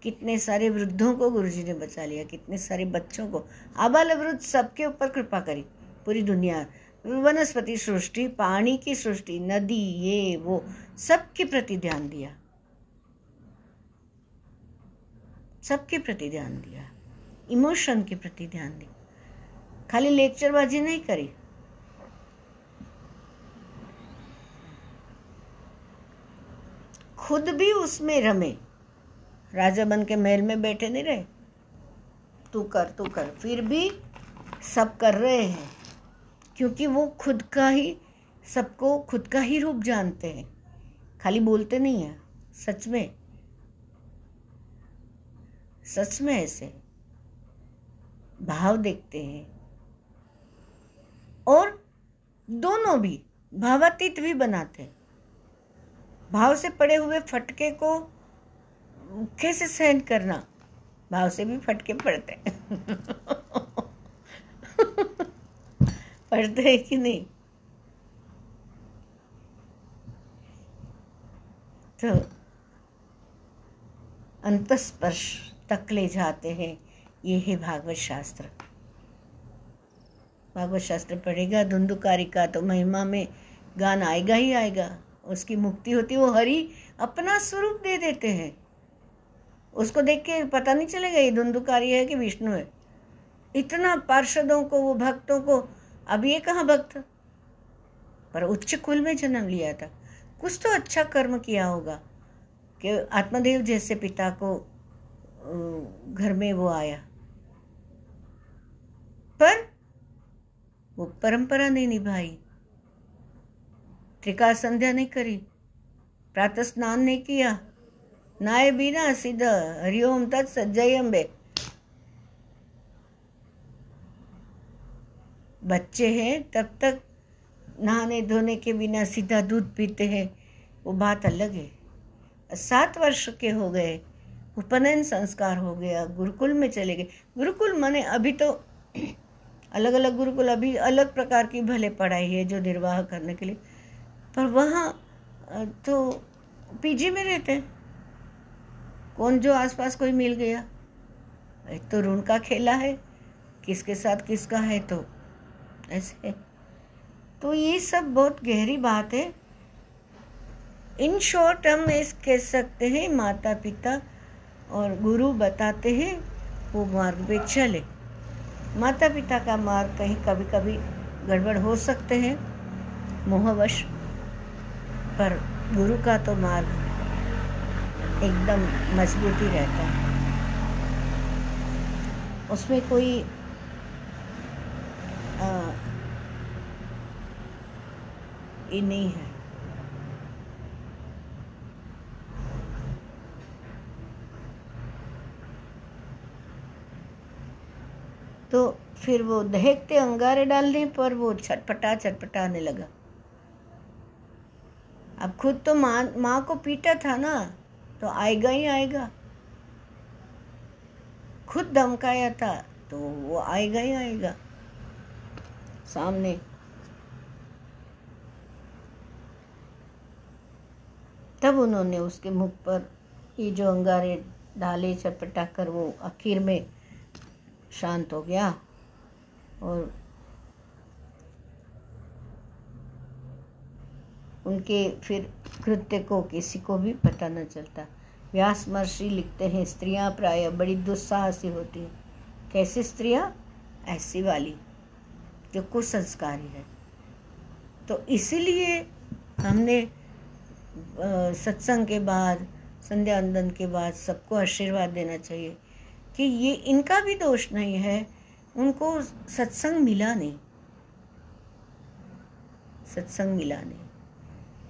कितने सारे वृद्धों को गुरुजी ने बचा लिया? कितने सारे बच्चों को? आबाल वृद्ध सबके ऊपर कृपा करी, पूरी दुनिया। वनस्पति सृष्टि, पानी की सृष्टि, नदी, ये, वो, सबके प्रति ध्यान दिया। सबके प्रति ध्यान दिया। इमोशन के प्रति ध्यान दिया। खाली लेक्चरबाजी नहीं करी। खुद भी उसमें रमे। राजा बन के महल में बैठे नहीं रहे। तू कर तू कर। फिर भी सब कर रहे हैं, क्योंकि वो खुद का ही, सबको खुद का ही रूप जानते हैं। खाली बोलते नहीं है, सच में। सच में ऐसे। भाव देखते हैं। और दोनों भी, भावातीत भी बनाते हैं। भाव से पड़े हुए फटके को कैसे सहन करना। भाव से भी फटके पड़ते हैं। (laughs) पड़ते हैं कि नहीं? तो अंतस्पर्श तक ले जाते हैं ये है भागवत शास्त्र। भागवत शास्त्र पढ़ेगा धुंधुकारी का तो महिमा में गान आएगा ही आएगा। उसकी मुक्ति होती, वो हरि अपना स्वरूप दे देते हैं। उसको देख के पता नहीं चलेगा, ये धुंधुकारी है कि विष्णु है? इतना पार्षदों को, वो भक्तों को, अब ये कहाँ भक्त? पर उच्च कुल में जन्म लिया था। कुछ तो अच्छा कर्म किया होगा कि आत्मदेव जैसे पिता को घर में वो आया। पर वो परंपरा नहीं निभाई। त्रिकाल संध्या नहीं करी प्रातः स्नान नहीं किया नाए बिना सीधा हरिओम तत् जय अम्बे। बच्चे हैं, तब तक नहाने धोने के बिना सीधा दूध पीते हैं, वो बात अलग है। सात वर्ष के हो गए, उपनयन संस्कार हो गया, गुरुकुल में चले गए। गुरुकुल माने अभी तो अलग अलग गुरुकुल, अभी अलग प्रकार की भले पढ़ाई है जो निर्वाह करने के लिए। पर वहाँ तो पीजी में रहते कौन जो आसपास कोई मिल गया? एक तो ऋण का खेला है। किसके साथ किसका है तो ऐसे तो ये सब बहुत गहरी बात है। इन शॉर्ट हम इस कह सकते हैं माता पिता और गुरु बताते हैं, वो मार्ग पे चले माता पिता का मार्ग कहीं कभी कभी गड़बड़ हो सकते हैं। मोहवश पर गुरु का तो मार्ग एकदम मजबूती रहता है। उसमें कोई ये नहीं है। तो फिर वो दहेकते अंगारे डालने पर वो छटपटा छटपटाने लगा। अब खुद तो माँ माँ को पीटा था ना तो आएगा ही आएगा। खुद धमकाया था तो वो आएगा ही आएगा। सामने। तब उन्होंने उसके मुख पर ये जो अंगारे डाले, चटपटा कर, वो आखिर में शांत हो गया और उनके फिर कृत्य को किसी को भी पता न चलता। व्यास महर्षि लिखते हैं, स्त्रियाँ प्राय बड़ी दुस्साहसी होती हैं। कैसी स्त्रियाँ? ऐसी वाली, जो कुसंस्कारी है। तो इसीलिए हमने सत्संग के बाद, संध्या वंदन के बाद सबको आशीर्वाद देना चाहिए कि ये इनका भी दोष नहीं है, उनको सत्संग मिला नहीं। सत्संग मिला नहीं।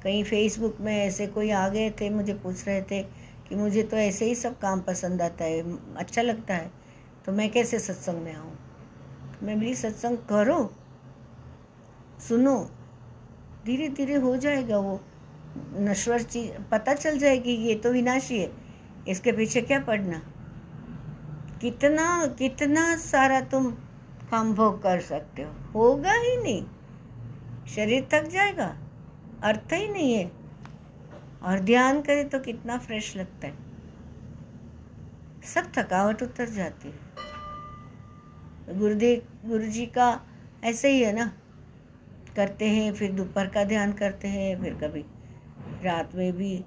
कहीं फेसबुक में ऐसे कोई आ गए थे, मुझे पूछ रहे थे कि मुझे तो ऐसे ही सब काम पसंद आता है अच्छा लगता है तो मैं कैसे सत्संग में आऊँ? मैं मेरी सत्संग करो? सुनो धीरे धीरे हो जाएगा वो। नश्वर चीज़ पता चल जाएगी ये तो विनाशी है, इसके पीछे क्या पढ़ना? कितना कितना सारा तुम काम भोग कर सकते हो? होगा ही नहीं। शरीर थक जाएगा। अर्थ ही नहीं है। और ध्यान करे तो कितना फ्रेश लगता है। सब थकावट उतर जाती है। गुरुदेव गुरु जी का ऐसे ही है ना। करते हैं, फिर दोपहर का ध्यान करते हैं, फिर कभी रात में भी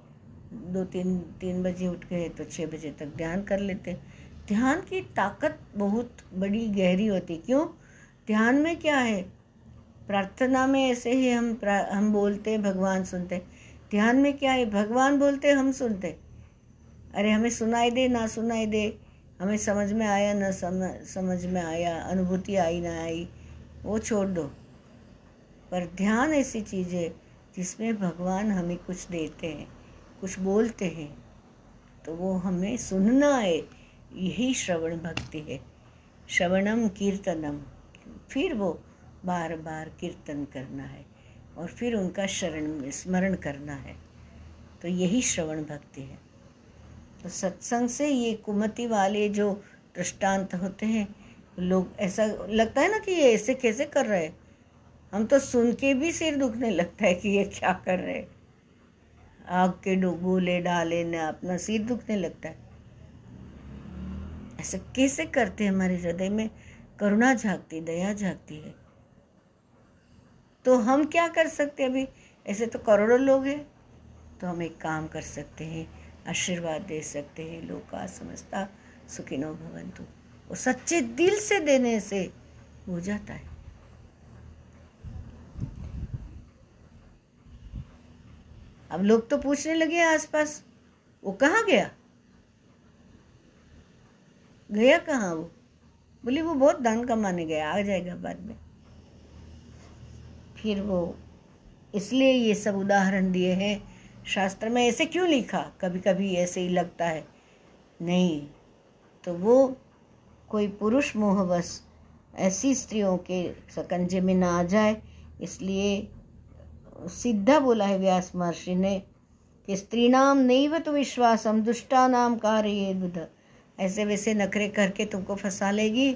दो तीन तीन बजे उठ गए तो छः बजे तक ध्यान कर लेते ध्यान की ताकत बहुत बड़ी गहरी होती क्यों? ध्यान में क्या है? प्रार्थना में ऐसे ही हम हम बोलते हैं भगवान सुनते। ध्यान में क्या है? भगवान बोलते, हम सुनते। अरे, हमें सुनाई दे, ना सुनाई दे। हमें समझ में आया, ना समझ समझ में आया, अनुभूति आई, ना आई, वो छोड़ दो। पर ध्यान ऐसी चीज़ है, जिसमें भगवान हमें कुछ देते हैं, कुछ बोलते हैं तो वो हमें सुनना है। यही श्रवण भक्ति है। श्रवणम कीर्तनम। फिर वो बार बार कीर्तन करना है और फिर उनका शरण, स्मरण करना है। तो यही श्रवण भक्ति है। तो सत्संग से ये कुमति वाले जो दृष्टांत होते हैं, लोग ऐसा लगता है ना कि ये ऐसे कैसे कर रहे हैं? हम तो सुन के भी सिर दुखने लगता है कि ये क्या कर रहे आग के गोले डाले न अपना सिर दुखने लगता है। ऐसा कैसे करते हमारे हृदय में? करुणा झाकती दया झाकती है। तो हम क्या कर सकते अभी? ऐसे तो करोड़ों लोग हैं। तो हम एक काम कर सकते हैं, आशीर्वाद दे सकते हैं लोग का समझता सुखिनो भवंतु वो सच्चे दिल से देने से हो जाता है। अब लोग तो पूछने लगे आसपास, वो कहाँ गया? गया कहाँ वो? बोली, वो बहुत धन कमाने गया, आ जाएगा बाद में। फिर वो इसलिए ये सब उदाहरण दिए हैं। शास्त्र में ऐसे क्यों लिखा? कभी कभी ऐसे ही लगता है। नहीं तो वो कोई पुरुष मोहवश ऐसी स्त्रियों के सकंजे में ना आ जाए। इसलिए सीधा बोला है व्यास महर्षि ने कि स्त्री नाम नहीं तो हम दुष्टा नाम कार्य बुध ऐसे वैसे नखरे करके तुमको फंसा लेगी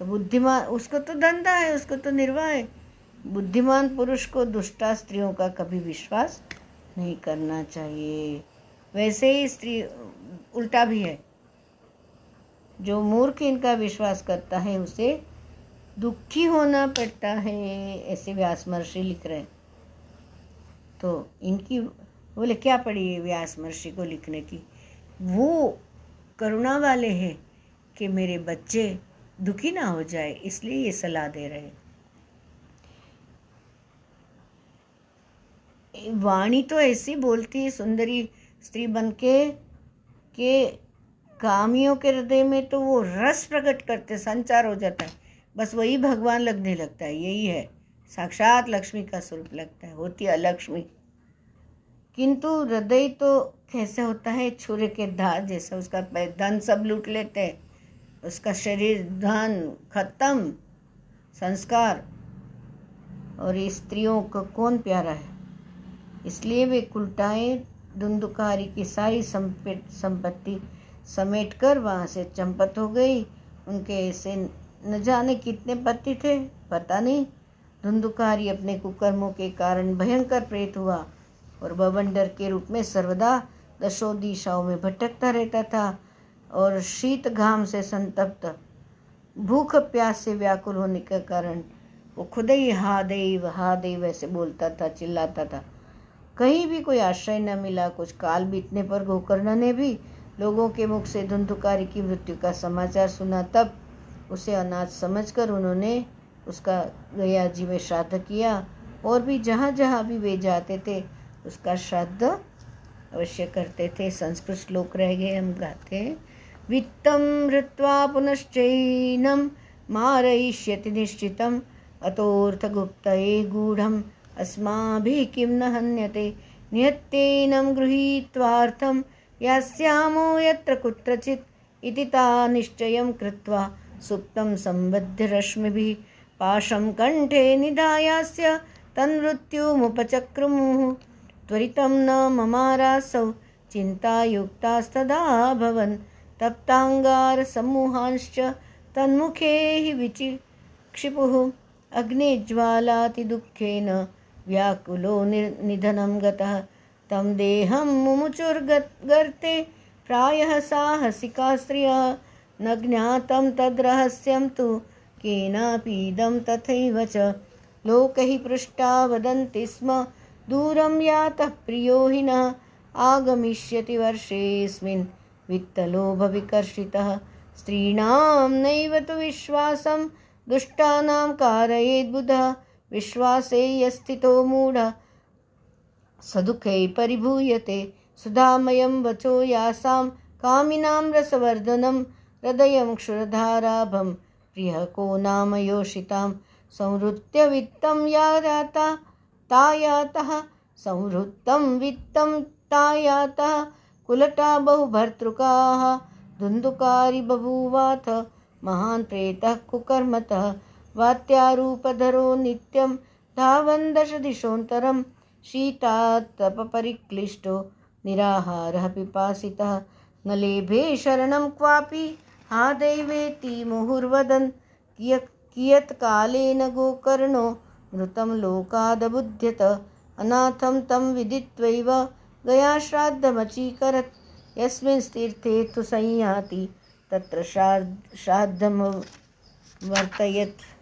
तो बुद्धिमान उसको तो धंधा है, उसको तो निर्वाह है। बुद्धिमान पुरुष को दुष्टा स्त्रियों का कभी विश्वास नहीं करना चाहिए। वैसे ही स्त्री, उल्टा भी है। जो मूर्ख इनका विश्वास करता है, उसे दुखी होना पड़ता है, ऐसे व्यास महर्षि लिख रहे हैं। तो इनकी, बोले, क्या पड़ी है व्यास महर्षि को लिखने की? वो करुणा वाले हैं कि मेरे बच्चे दुखी ना हो जाए, इसलिए ये सलाह दे रहे हैं। वाणी तो ऐसी बोलती है सुंदरी स्त्री बन के कि कामियों के हृदय में तो वो रस प्रकट करते, संचार हो जाता है। बस वही भगवान लगने लगता है, यही है। साक्षात लक्ष्मी का स्वरूप लगता है, होती है लक्ष्मी किंतु हृदय तो कैसे होता है, छुरे के धार जैसा, उसका धन सब लूट लेते हैं। उसका शरीर धन खत्म, संस्कार। और स्त्रियों को कौन प्यारा है? इसलिए वे कुलटाएँ धुंधुकारी की सारी संपत्ति समेट कर वहाँ से चंपत हो गई। उनके ऐसे न जाने कितने पति थे, पता नहीं। धुंधुकारी अपने कुकर्मों के कारण भयंकर प्रेत हुआ और बवंडर के रूप में सर्वदा दशो दिशाओं में भटकता रहता था और शीत घाम से संतप्त। भूख प्यास से व्याकुल होने के कारण वो खुद ही हा देव हा देव ऐसे बोलता था, चिल्लाता था। कहीं भी कोई आश्रय न मिला, कुछ काल बीतने पर गोकर्ण ने भी लोगों के मुख से धुंधुकारी की मृत्यु का समाचार सुना। तब उसे अनाथ समझकर उन्होंने उसका गया जी में श्राद्ध किया और भी जहाँ जहाँ भी वे जाते थे, उसका श्राद्ध अवश्य करते थे। संस्कृत श्लोक रह गए, हम गाते हैं। वित्तं हृत्वा पुनश्चैनं मारयिष्यति निश्चितम्, अतोऽर्थगुप्तये गूढम्। अस्माभिः किं न हन्यते? नियत्येनं गृहीत्वार्थं यास्यामो यत्र कुत्रचित् इति ता निश्चयं कृत्वा सुप्तं सम्बध्य रश्मिभिः पाशं कण्ठे निधायास्य तन्मृत्युमुपचक्रुमुः त्वरितं न ममारासौ चिन्तायुक्तास्तदा भवन् तप्ताङ्गारसमूहांश्च तन्मुखे हि विचिक्षिपुः अग्निज्वालातिदुःखेन व्याकुलो निधनं गतः। तं देहं मुमुचुर्गर्ते, प्रायः साहसिका स्त्रिया। न ज्ञातं तद्रहस्यं तु, केनापीदं तथैव च। लोकैः पृष्टा वदन्ति स्म, दूरं यातः प्रियो न। आगमिष्यति वर्षेऽस्मिन् वित्तलोभविकर्षितः। स्त्रीणां नैव तु विश्वासं, दुष्टानां कारयेद् बुधः विश्वासे यस्थितो मूढ। सदुःखै परिभूयते। सुधामयं वचो यासां। कामिनां रसवर्धनं। हृदयं क्षुरधाराभं। प्रियः को नाम योषितां। संहृत्य वित्तं याता तायातः। संहृत्तं वित्तं तायातः। कुलटा बहुभर्तृकाः। धुन्धुकारी बभूवाथ। महान् प्रेतः कुकर्मतः। वात्यारूपधरो नित्यं धावन् दशदिशोऽन्तरं शीतात्तपरिक्लिष्टो निराहारः पिपासितः। न लेभे शरणं क्वापि हा दैवेति मुहुर्वदन्। कियत् कियत्कालेन गोकर्णो मृतं लोकादबुध्यत। अनाथं तं विदित्वैव गया श्राद्धमचीकरत् तु संयाति, तत्र श्राद्धं वर्तयत्।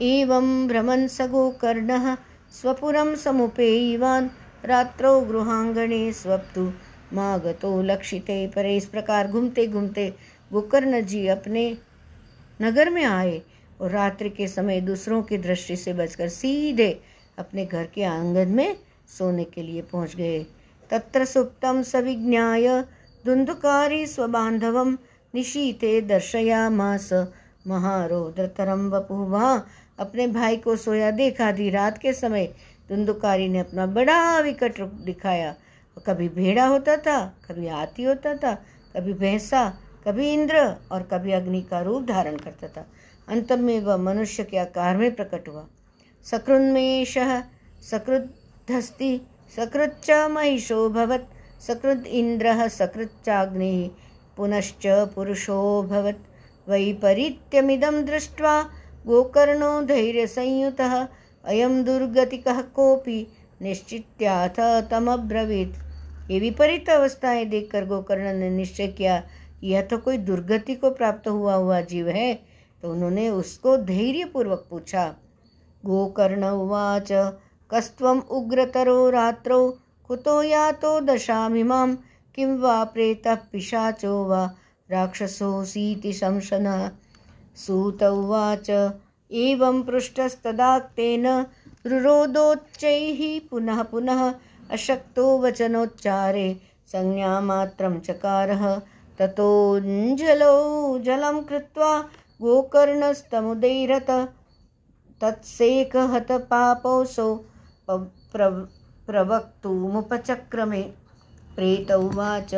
एवं भ्रमन् स गोकर्णः स्वपुरं समुपेयिवान् रात्रौ गृहांगणे स्वप्तु मागतो लक्षिते परे इस प्रकार घूमते घूमते गोकर्ण जी अपने नगर में आए और रात्रि के समय दूसरों की दृष्टि से बचकर सीधे अपने घर के आँगन में सोने के लिए पहुँच गए। तत्र सुप्तम सविज्ञाय धुंधुकारी स्वबांधवम निशीते दर्शयामास। महारोद्रतरम वपु वहाँ। अपने भाई को सोया देखा, आधी रात के समय धुंधुकारी ने अपना बड़ा विकट रूप दिखाया। कभी भेड़ा होता था, कभी हाथी होता था, कभी भैंसा, कभी इंद्र और कभी अग्नि का रूप धारण करता था। अंत में वह मनुष्य के आकार में प्रकट हुआ। सकृन्मेष, सकृद्धस्ति, सकृच्च महिषो भवत्, सकृद इंद्र, सकृच्चाग्नि, पुनश्च पुरुषोऽभवत् वैपरीत्यमिदं दृष्ट्वा गोकर्णो धैर्यसंयुतः अयं दुर्गतिकः कोऽपि निश्चित्याथ तमब्रवीत्। ये विपरीत अवस्थाएँ देखकर गोकर्ण ने निश्चय किया यह तो कोई दुर्गति को प्राप्त हुआ हुआ जीव है तो उन्होंने उसको धैर्यपूर्वक पूछा। गोकर्ण उवाच कस्त्वम् उग्रतरो रात्रौ, कुतो यातो दशामिमां किं वा प्रेतः पिशाचो वा राक्षसोऽसीति शंशनः सूत उवाच एवं पृष्टस्तदाक्तेन रुरोदोच्चैः पुनः पुनः अशक्तो वचनोच्चारे संज्ञामात्रं चकारः। ततोऽञ्जलौ जलं कृत्वा गोकर्णस्तमुदैरत तत्सेकहतपापौसौ प्र प्रवक्तुमुपचक्रमे। प्रेत उवाच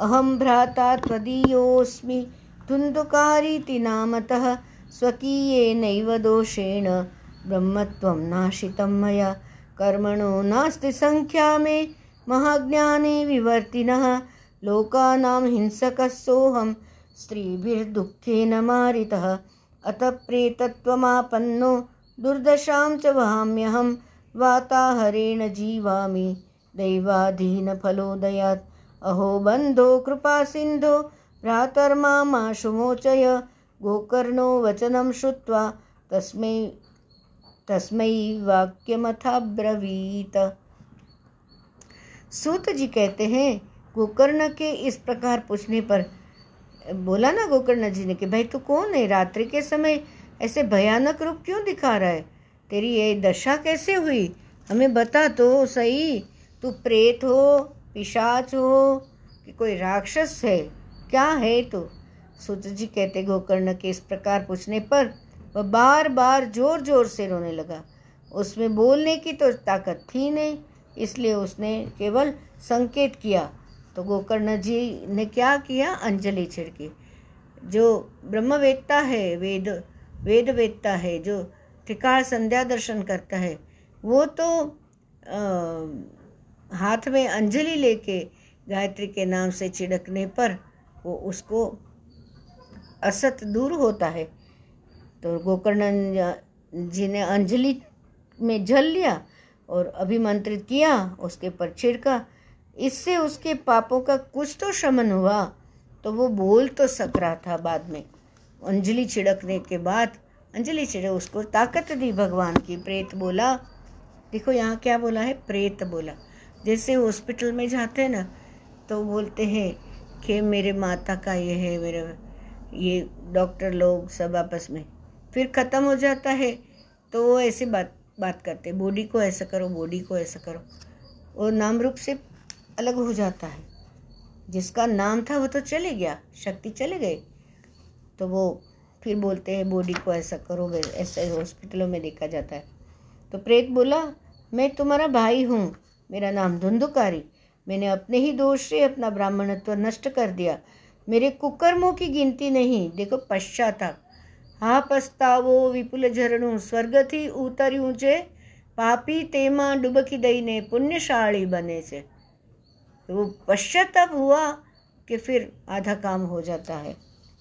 अहं भ्राता त्वदीयोऽस्मि धुन्धुकारीति नामतः स्वकीयेनैव दोषेण ब्रह्मत्वं नाशितं मया। कर्मणो नास्ति सङ्ख्या मे, महाज्ञाने विवर्तिनः। लोकानां हिंसकः सोऽहं, स्त्रीभिर्दुःखेन मारितः। अतः प्रेतत्वमापन्नो, दुर्दशां च वहाम्यहं, वाताहरेण जीवामि, दैवाधीनफलोदयात्। अहो बन्धो कृपासिन्धो भ्रातर्मामाशुमोचय गोकर्णो, वचनं श्रुत्वा तस्मै तस्मै वाक्यमथाब्रवीत। सूत जी कहते हैं, गोकर्ण के इस प्रकार पूछने पर, बोला ना गोकर्ण जी ने कि, भाई तू कौन है? रात्रि के समय ऐसे भयानक रूप क्यों दिखा रहा है? तेरी ये दशा कैसे हुई? हमें बता तो सही। तू प्रेत हो पिशाच हो कि कोई राक्षस है? क्या है तो? सूत जी कहते गोकर्ण के इस प्रकार पूछने पर वह बार बार ज़ोर ज़ोर से रोने लगा। उसमें बोलने की तो ताकत थी नहीं इसलिए उसने केवल संकेत किया। तो गोकर्ण जी ने क्या किया? अंजलि छिड़की। जो ब्रह्मवेत्ता है वेद वेद वेत्ता है जो त्रिकाल संध्या दर्शन करता है वो तो आ, हाथ में अंजलि लेके गायत्री के नाम से छिड़कने पर वो उसको असत दूर होता है। तो गोकर्ण जी ने अंजलि में जल लिया और अभिमंत्रित किया, उसके पर छिड़का। इससे उसके पापों का कुछ तो शमन हुआ। तो वो बोल तो सक रहा था बाद में। अंजलि छिड़कने के बाद अंजलि छिड़क उसको ताकत दी भगवान की, प्रेत बोला, देखो यहाँ क्या बोला है? प्रेत बोला। जैसे हॉस्पिटल में जाते हैं ना तो बोलते हैं कि मेरे माता का ये है, मेरे, ये डॉक्टर लोग सब आपस में। फिर ख़त्म हो जाता है तो वो ऐसे बात बात करते बॉडी को ऐसा करो, बॉडी को ऐसा करो। और नाम रूप से अलग हो जाता है। जिसका नाम था वो तो चले गया, शक्ति चले गए तो वो फिर बोलते हैं, बॉडी को ऐसा करो, ऐसे हॉस्पिटलों में देखा जाता है। तो प्रेत बोला, मैं तुम्हारा भाई हूँ मेरा नाम धुंधुकारी। मैंने अपने ही दोष से अपना ब्राह्मणत्व नष्ट कर दिया। मेरे कुकर्मों की गिनती नहीं, देखो पश्चाताप। विपुल झरणु स्वर्ग थी उतरी ऊँचे, पापी तेमा डुबकी दई ने पुण्यशाली बने से। तो वो पश्चाताप हुआ कि फिर आधा काम हो जाता है,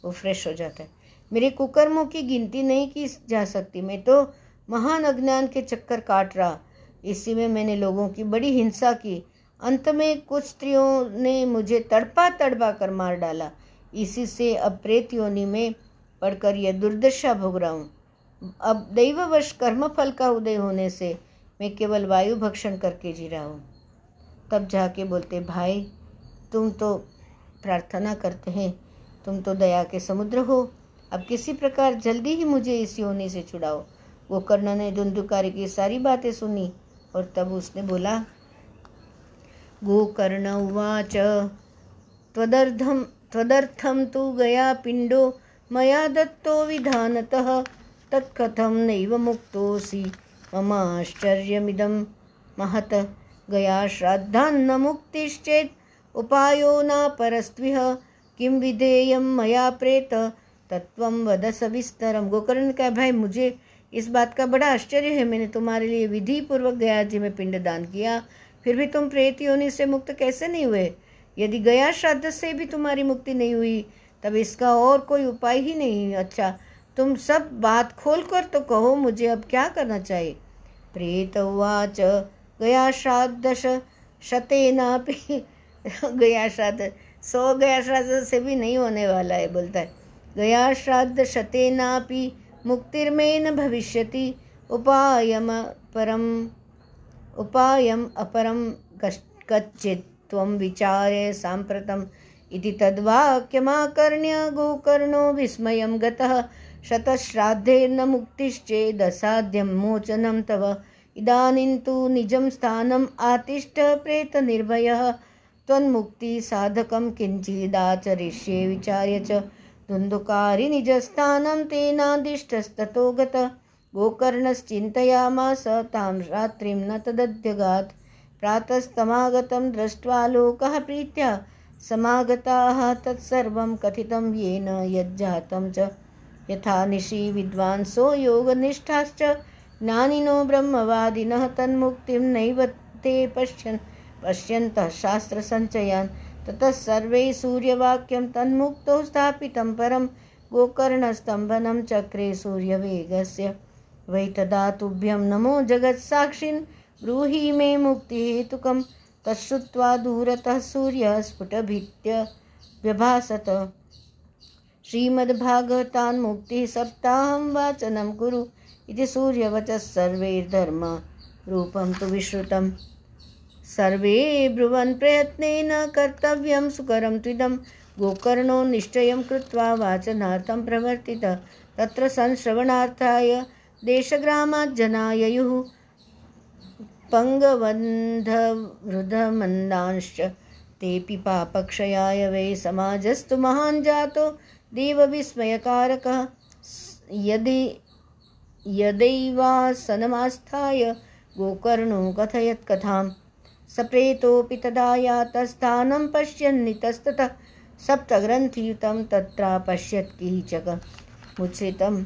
वो फ्रेश हो जाता है। मेरे कुकर्मों की गिनती नहीं की जा सकती। मैं तो महान अज्ञान के चक्कर काट रहा। इसी में मैंने लोगों की बड़ी हिंसा की। अंत में कुछ स्त्रियों ने मुझे तड़पा तड़पा कर मार डाला। इसी से अब प्रेत योनि में पढ़कर यह दुर्दशा भोग रहा हूँ। अब दैववश कर्मफल का उदय होने से मैं केवल वायु भक्षण करके जी रहा हूँ। तब जाके बोलते, भाई, तुम तो प्रार्थना करते हैं। तुम तो दया के समुद्र हो। अब किसी प्रकार जल्दी ही मुझे इस योनि से छुड़ाओ। वो कर्ण ने धुंधुकारी की सारी बातें सुनी। और तब उसने बोला गोकर्ण उवाच त्वदर्थम त्वदर्थम तु गया पिंडो मया दत्तो विधानतः, तत्कथं नैव मुक्तोऽसि, ममाश्चर्यमिदं महत, गया श्राद्धान्न मुक्तिश्चेत्, उपायो न परस्त्विह किं विधेयं मया प्रेत तत्वं वद सविस्तरम गोकर्ण का भाई, मुझे इस बात का बड़ा आश्चर्य है, मैंने तुम्हारे लिए विधि पूर्वक गया जी में पिंड दान किया। फिर भी तुम प्रेत योनि से मुक्त कैसे नहीं हुए? यदि गया श्राद्ध से भी तुम्हारी मुक्ति नहीं हुई, तब इसका और कोई उपाय ही नहीं। अच्छा तुम सब बात खोल कर तो कहो, मुझे अब क्या करना चाहिए? प्रेत उवाच, गया श्राद्ध शतेनापि गया श्राद्ध, सौ गया श्राद्ध से भी नहीं होने वाला है, बोलता है। गया श्राद्ध शतेनापि मुक्तिर्मेन भविष्यति। उपायम परम, उपायम अपरम कच्चित् त्वं विचारे साम्प्रतम् इति तद्वाक्यमाकर्ण्य गोकर्णो विस्मयं गतः शतश्राद्धेन मुक्तिश्चेदसाध्यं मोचनं तव। इदानीं तु निजं स्थानम् आतिष्ठ प्रेतनिर्भयः। त्वन्मुक्तिसाधकं किञ्चिदाचरिष्ये विचार्य च धुन्धुकारि निजस्थानं तेनादिष्टस्ततो गत। गोकर्णश्चिन्तयामास तां रात्रिं न तदध्यगात्। प्रातस्तमागतं दृष्ट्वा लोकः प्रीत्या समागताः तत्सर्वं कथितं येन यज्जातं च। यथा निशि विद्वांसो योगनिष्ठाश्च। ज्ञानिनो ब्रह्मवादिनः तन्मुक्तिं नैव ते पश्यन् पश्यन्तः शास्त्रसञ्चयान्। ततः सर्वे सूर्यवाक्यं तन्मुक्तौ स्थापितं परं गोकर्णस्तम्भनं चक्रे सूर्यवेगस्य। वै तदा तुभ्यं नमो जगत्साक्षिन्, ब्रूहि मे मुक्तिहेतुकं तच्छ्रुत्वा दूरतः सूर्यः स्फुटभीत्य व्यभासत। श्रीमद्भागवतान् मुक्तिः सप्ताहं वाचनं कुरु इति सूर्यवचः सर्वैर्धर्म रूपं तु विश्रुतं सर्वे ब्रुवन् प्रयत्नेन कर्तव्यं सुकरं त्विदं। गोकर्णो निश्चयं कृत्वा वाचनार्थं प्रवर्तित। तत्र संश्रवणार्थाय देशग्रामात् जना ययुः पङ्गबन्धवृधमन्दांश्च तेऽपि पापक्षयाय वै समाजस्तु महान् जातो देवविस्मयकारकः यदि यदैवासनमास्थाय गोकर्णो कथयत् कथां सप्रेतोऽपि तदा यातस्थानं पश्यन्नितस्ततः सप्तग्रन्थियुतं तत्रापश्यत् कीचक मुच्छ्रितम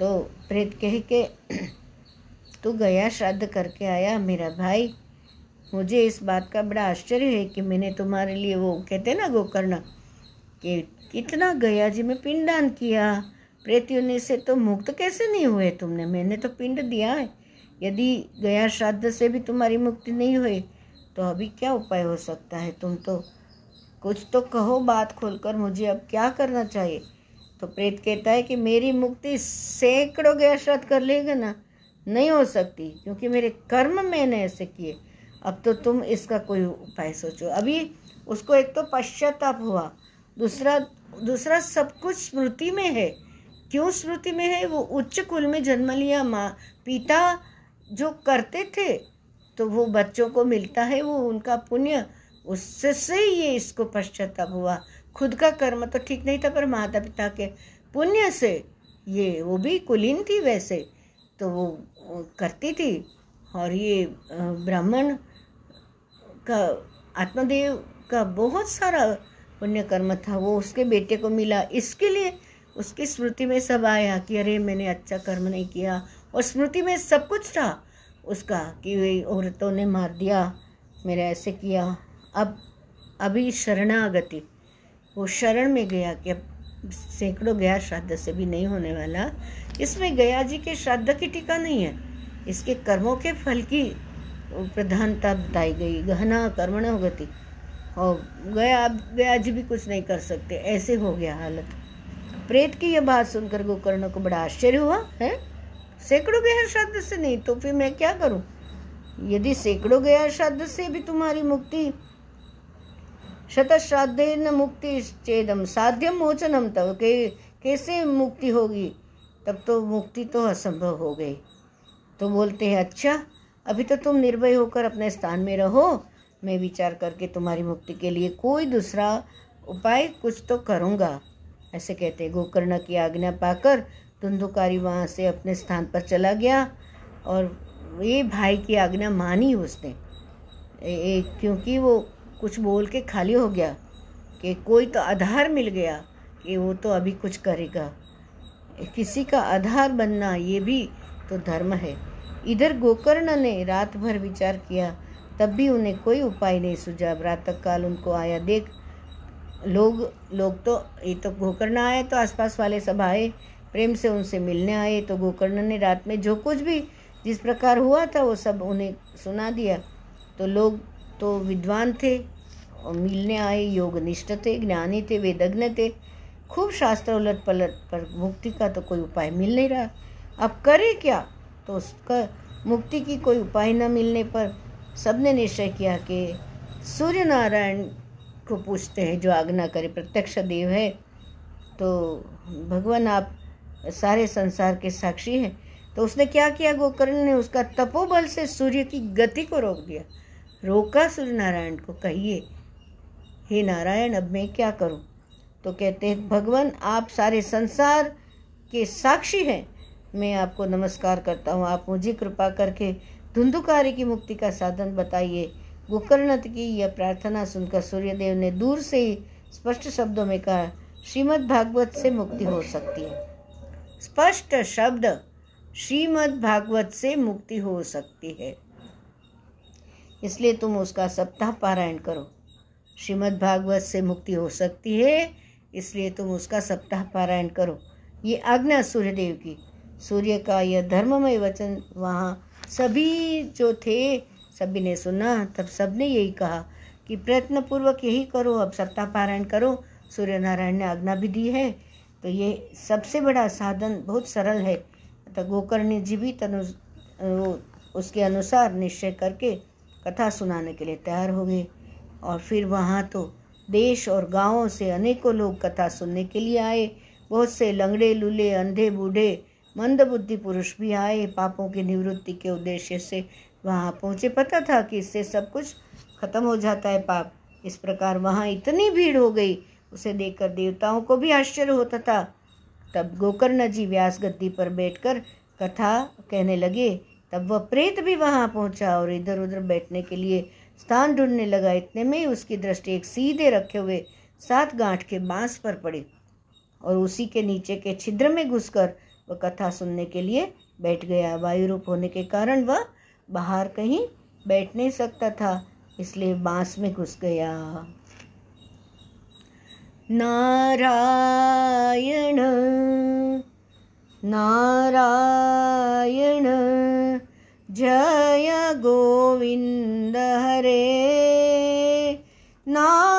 तो प्रेत कह के, तू गया श्राद्ध करके आया, मेरा भाई। मुझे इस बात का बड़ा आश्चर्य है कि मैंने तुम्हारे लिए वो कहते ना, गोकर्ण, कि कितना गया जी, में पिंडदान किया। प्रेत योनि से तो मुक्त कैसे नहीं हुए तुमने? मैंने तो पिंड दिया है। यदि गया श्राद्ध से भी तुम्हारी मुक्ति नहीं हुई तो अभी क्या उपाय हो सकता है? तुम तो कुछ तो कहो बात खोलकर, मुझे अब क्या करना चाहिए? तो प्रेत कहता है कि मेरी मुक्ति सैकड़ों गया श्राद्ध कर लेगा ना? नहीं हो सकती, क्योंकि मेरे कर्म मैंने ऐसे किए। अब तो तुम इसका कोई उपाय सोचो। अभी उसको एक तो पश्चाताप हुआ। दूसरा दूसरा सब कुछ स्मृति में है। क्यों स्मृति में है? वो उच्च कुल में जन्म लिया, माँ, पिता जो करते थे तो वो बच्चों को मिलता है, वो उनका पुण्य, उससे से ये इसको पश्चाताप हुआ। खुद का कर्म तो ठीक नहीं था, पर माता पिता के पुण्य से ये, वो भी कुलीन थी वैसे तो वो करती थी। और ये ब्राह्मण का, आत्मदेव का बहुत सारा पुण्य कर्म था, वो उसके बेटे को मिला। इसके लिए उसकी स्मृति में सब आया कि अरे, मैंने अच्छा कर्म नहीं किया और स्मृति में सब कुछ था। उसका कि औरतों ने मार दिया, मेरा ऐसे किया। अब, अभी शरणागति। वो शरण में गया कि अब सैकड़ों गया, श्राद्ध से भी नहीं होने वाला। इसमें गया जी के श्राद्ध की टीका नहीं है। इसके कर्मों के फल की प्रधानता बताई गई। गहना, कर्मण गति। और गया, अब गया जी भी कुछ नहीं कर सकते। ऐसे हो गया हालत। प्रेत की यह बात सुनकर गोकर्ण को बड़ा आश्चर्य हुआ, है? सैकड़ों गैर शब्द से नहीं तो फिर मैं क्या करूँ? यदि सैकड़ों गैर शब्द से भी तुम्हारी मुक्ति, शतश्राद्धेन मुक्ति चेदम साध्यम मोचनम तब के, कैसे मुक्ति होगी? तब तो मुक्ति तो असंभव हो गई। तो बोलते हैं अच्छा अभी तो तुम निर्भय होकर अपने स्थान में रहो। मैं विचार करके तुम्हारी मुक्ति के लिए कोई दूसरा उपाय कुछ तो करूँगा। ऐसे कहते गोकर्ण की आज्ञा पाकर धुंधुकारी वहाँ से अपने स्थान पर चला गया और ये भाई की आज्ञा मानी उसने। ए, क्योंकि वो कुछ बोल के खाली हो गया कि कोई तो आधार मिल गया कि वो तो अभी कुछ करेगा। किसी का आधार बनना ये भी तो धर्म है। इधर गोकर्ण ने रात भर विचार किया तब भी उन्हें कोई उपाय नहीं सूझा। प्रातः काल उनको आया देख लोग लोग तो ये तो गोकर्ण आए तो आसपास वाले सब आए प्रेम से उनसे मिलने आए तो गोकर्ण ने रात में जो कुछ भी जिस प्रकार हुआ था, वो सब उन्हें सुना दिया। तो लोग तो विद्वान थे और मिलने आए, योगनिष्ठ थे, ज्ञानी थे, वेदज्ञ थे। खूब शास्त्र उलट पलट पर मुक्ति का तो कोई उपाय मिल नहीं रहा। अब करे क्या? तो उसका मुक्ति की कोई उपाय न मिलने पर सबने निश्चय किया कि सूर्य नारायण को पूछते हैं, जो आज्ञा करे, प्रत्यक्ष देव है। तो भगवान आप सारे संसार के साक्षी हैं। तो उसने क्या किया? गोकर्ण ने उसका तपोबल से सूर्य की गति को रोक दिया। रोका सूर्य नारायण को, कहिए, हे नारायण, अब मैं क्या करूँ? तो कहते हैं, भगवान, आप सारे संसार के साक्षी हैं। मैं आपको नमस्कार करता हूँ। आप मुझे कृपा करके धुंधुकारी की मुक्ति का साधन बताइए। गोकर्णत की यह प्रार्थना सुनकर सूर्यदेव ने दूर से ही स्पष्ट शब्दों में कहा श्रीमद् भागवत से मुक्ति हो सकती है। स्पष्ट शब्द श्रीमद् भागवत से मुक्ति हो सकती है। इसलिए तुम उसका सप्ताह पारायण करो। श्रीमद् भागवत से मुक्ति हो सकती है, इसलिए तुम उसका सप्ताह पारायण करो। ये आज्ञा सूर्यदेव की। सूर्य का यह धर्ममय वचन वहाँ सभी जो थे, सभी ने सुना, तब सबने यही कहा कि प्रयत्न पूर्वक यही करो, अब सप्ताह पारायण करो। सूर्य नारायण ने आज्ञा भी दी है तो ये सबसे बड़ा साधन बहुत सरल है। तो गोकर्ण जी भी तनु उसके अनुसार निश्चय करके कथा सुनाने के लिए तैयार हो गए। और फिर वहाँ तो देश और गाँवों से अनेकों लोग कथा सुनने के लिए आए। बहुत से लंगड़े, लूले, अंधे, बूढ़े मंद बुद्धि पुरुष भी आए। पापों की निवृत्ति के उद्देश्य से वहाँ पहुँचे। पता था कि इससे सब कुछ खत्म हो जाता है पाप। इस प्रकार वहाँ इतनी भीड़ हो गई उसे देखकर देवताओं को भी आश्चर्य होता था। तब गोकर्ण जी व्यास गद्दी पर बैठकर कथा कहने लगे। तब वह प्रेत भी वहाँ पहुँचा और इधर उधर बैठने के लिए स्थान ढूँढने लगा। इतने में ही उसकी दृष्टि एक सीधे रखे हुए सात गांठ के बाँस पर पड़ी और उसी के नीचे के छिद्र में घुसकर वह कथा सुनने के लिए बैठ गया। वायु रूप होने के कारण वह बाहर कहीं बैठ नहीं सकता था, इसलिए बाँस में घुस गया। नारायण। नारायण। जय गोविंद हरे। नारायण।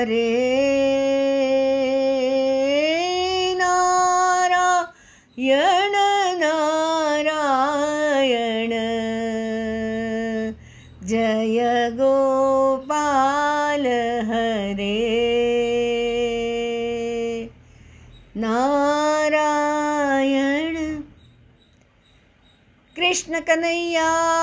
हरे नारायण नारायण। जय गोपाल हरे। नारायण। कृष्ण कन्हैया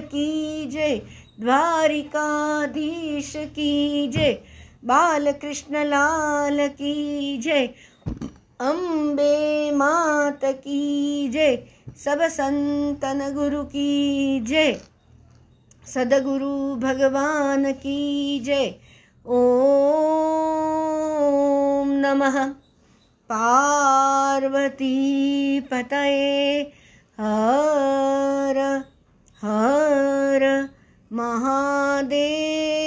की जय द्वारिकाधीश की जय बाल कृष्ण लाल की जय अम्बे मात की जय सब संतन गुरु की जय सदगुरु भगवान की जय ओम नमः। पार्वती पतये, हर हर महादेव।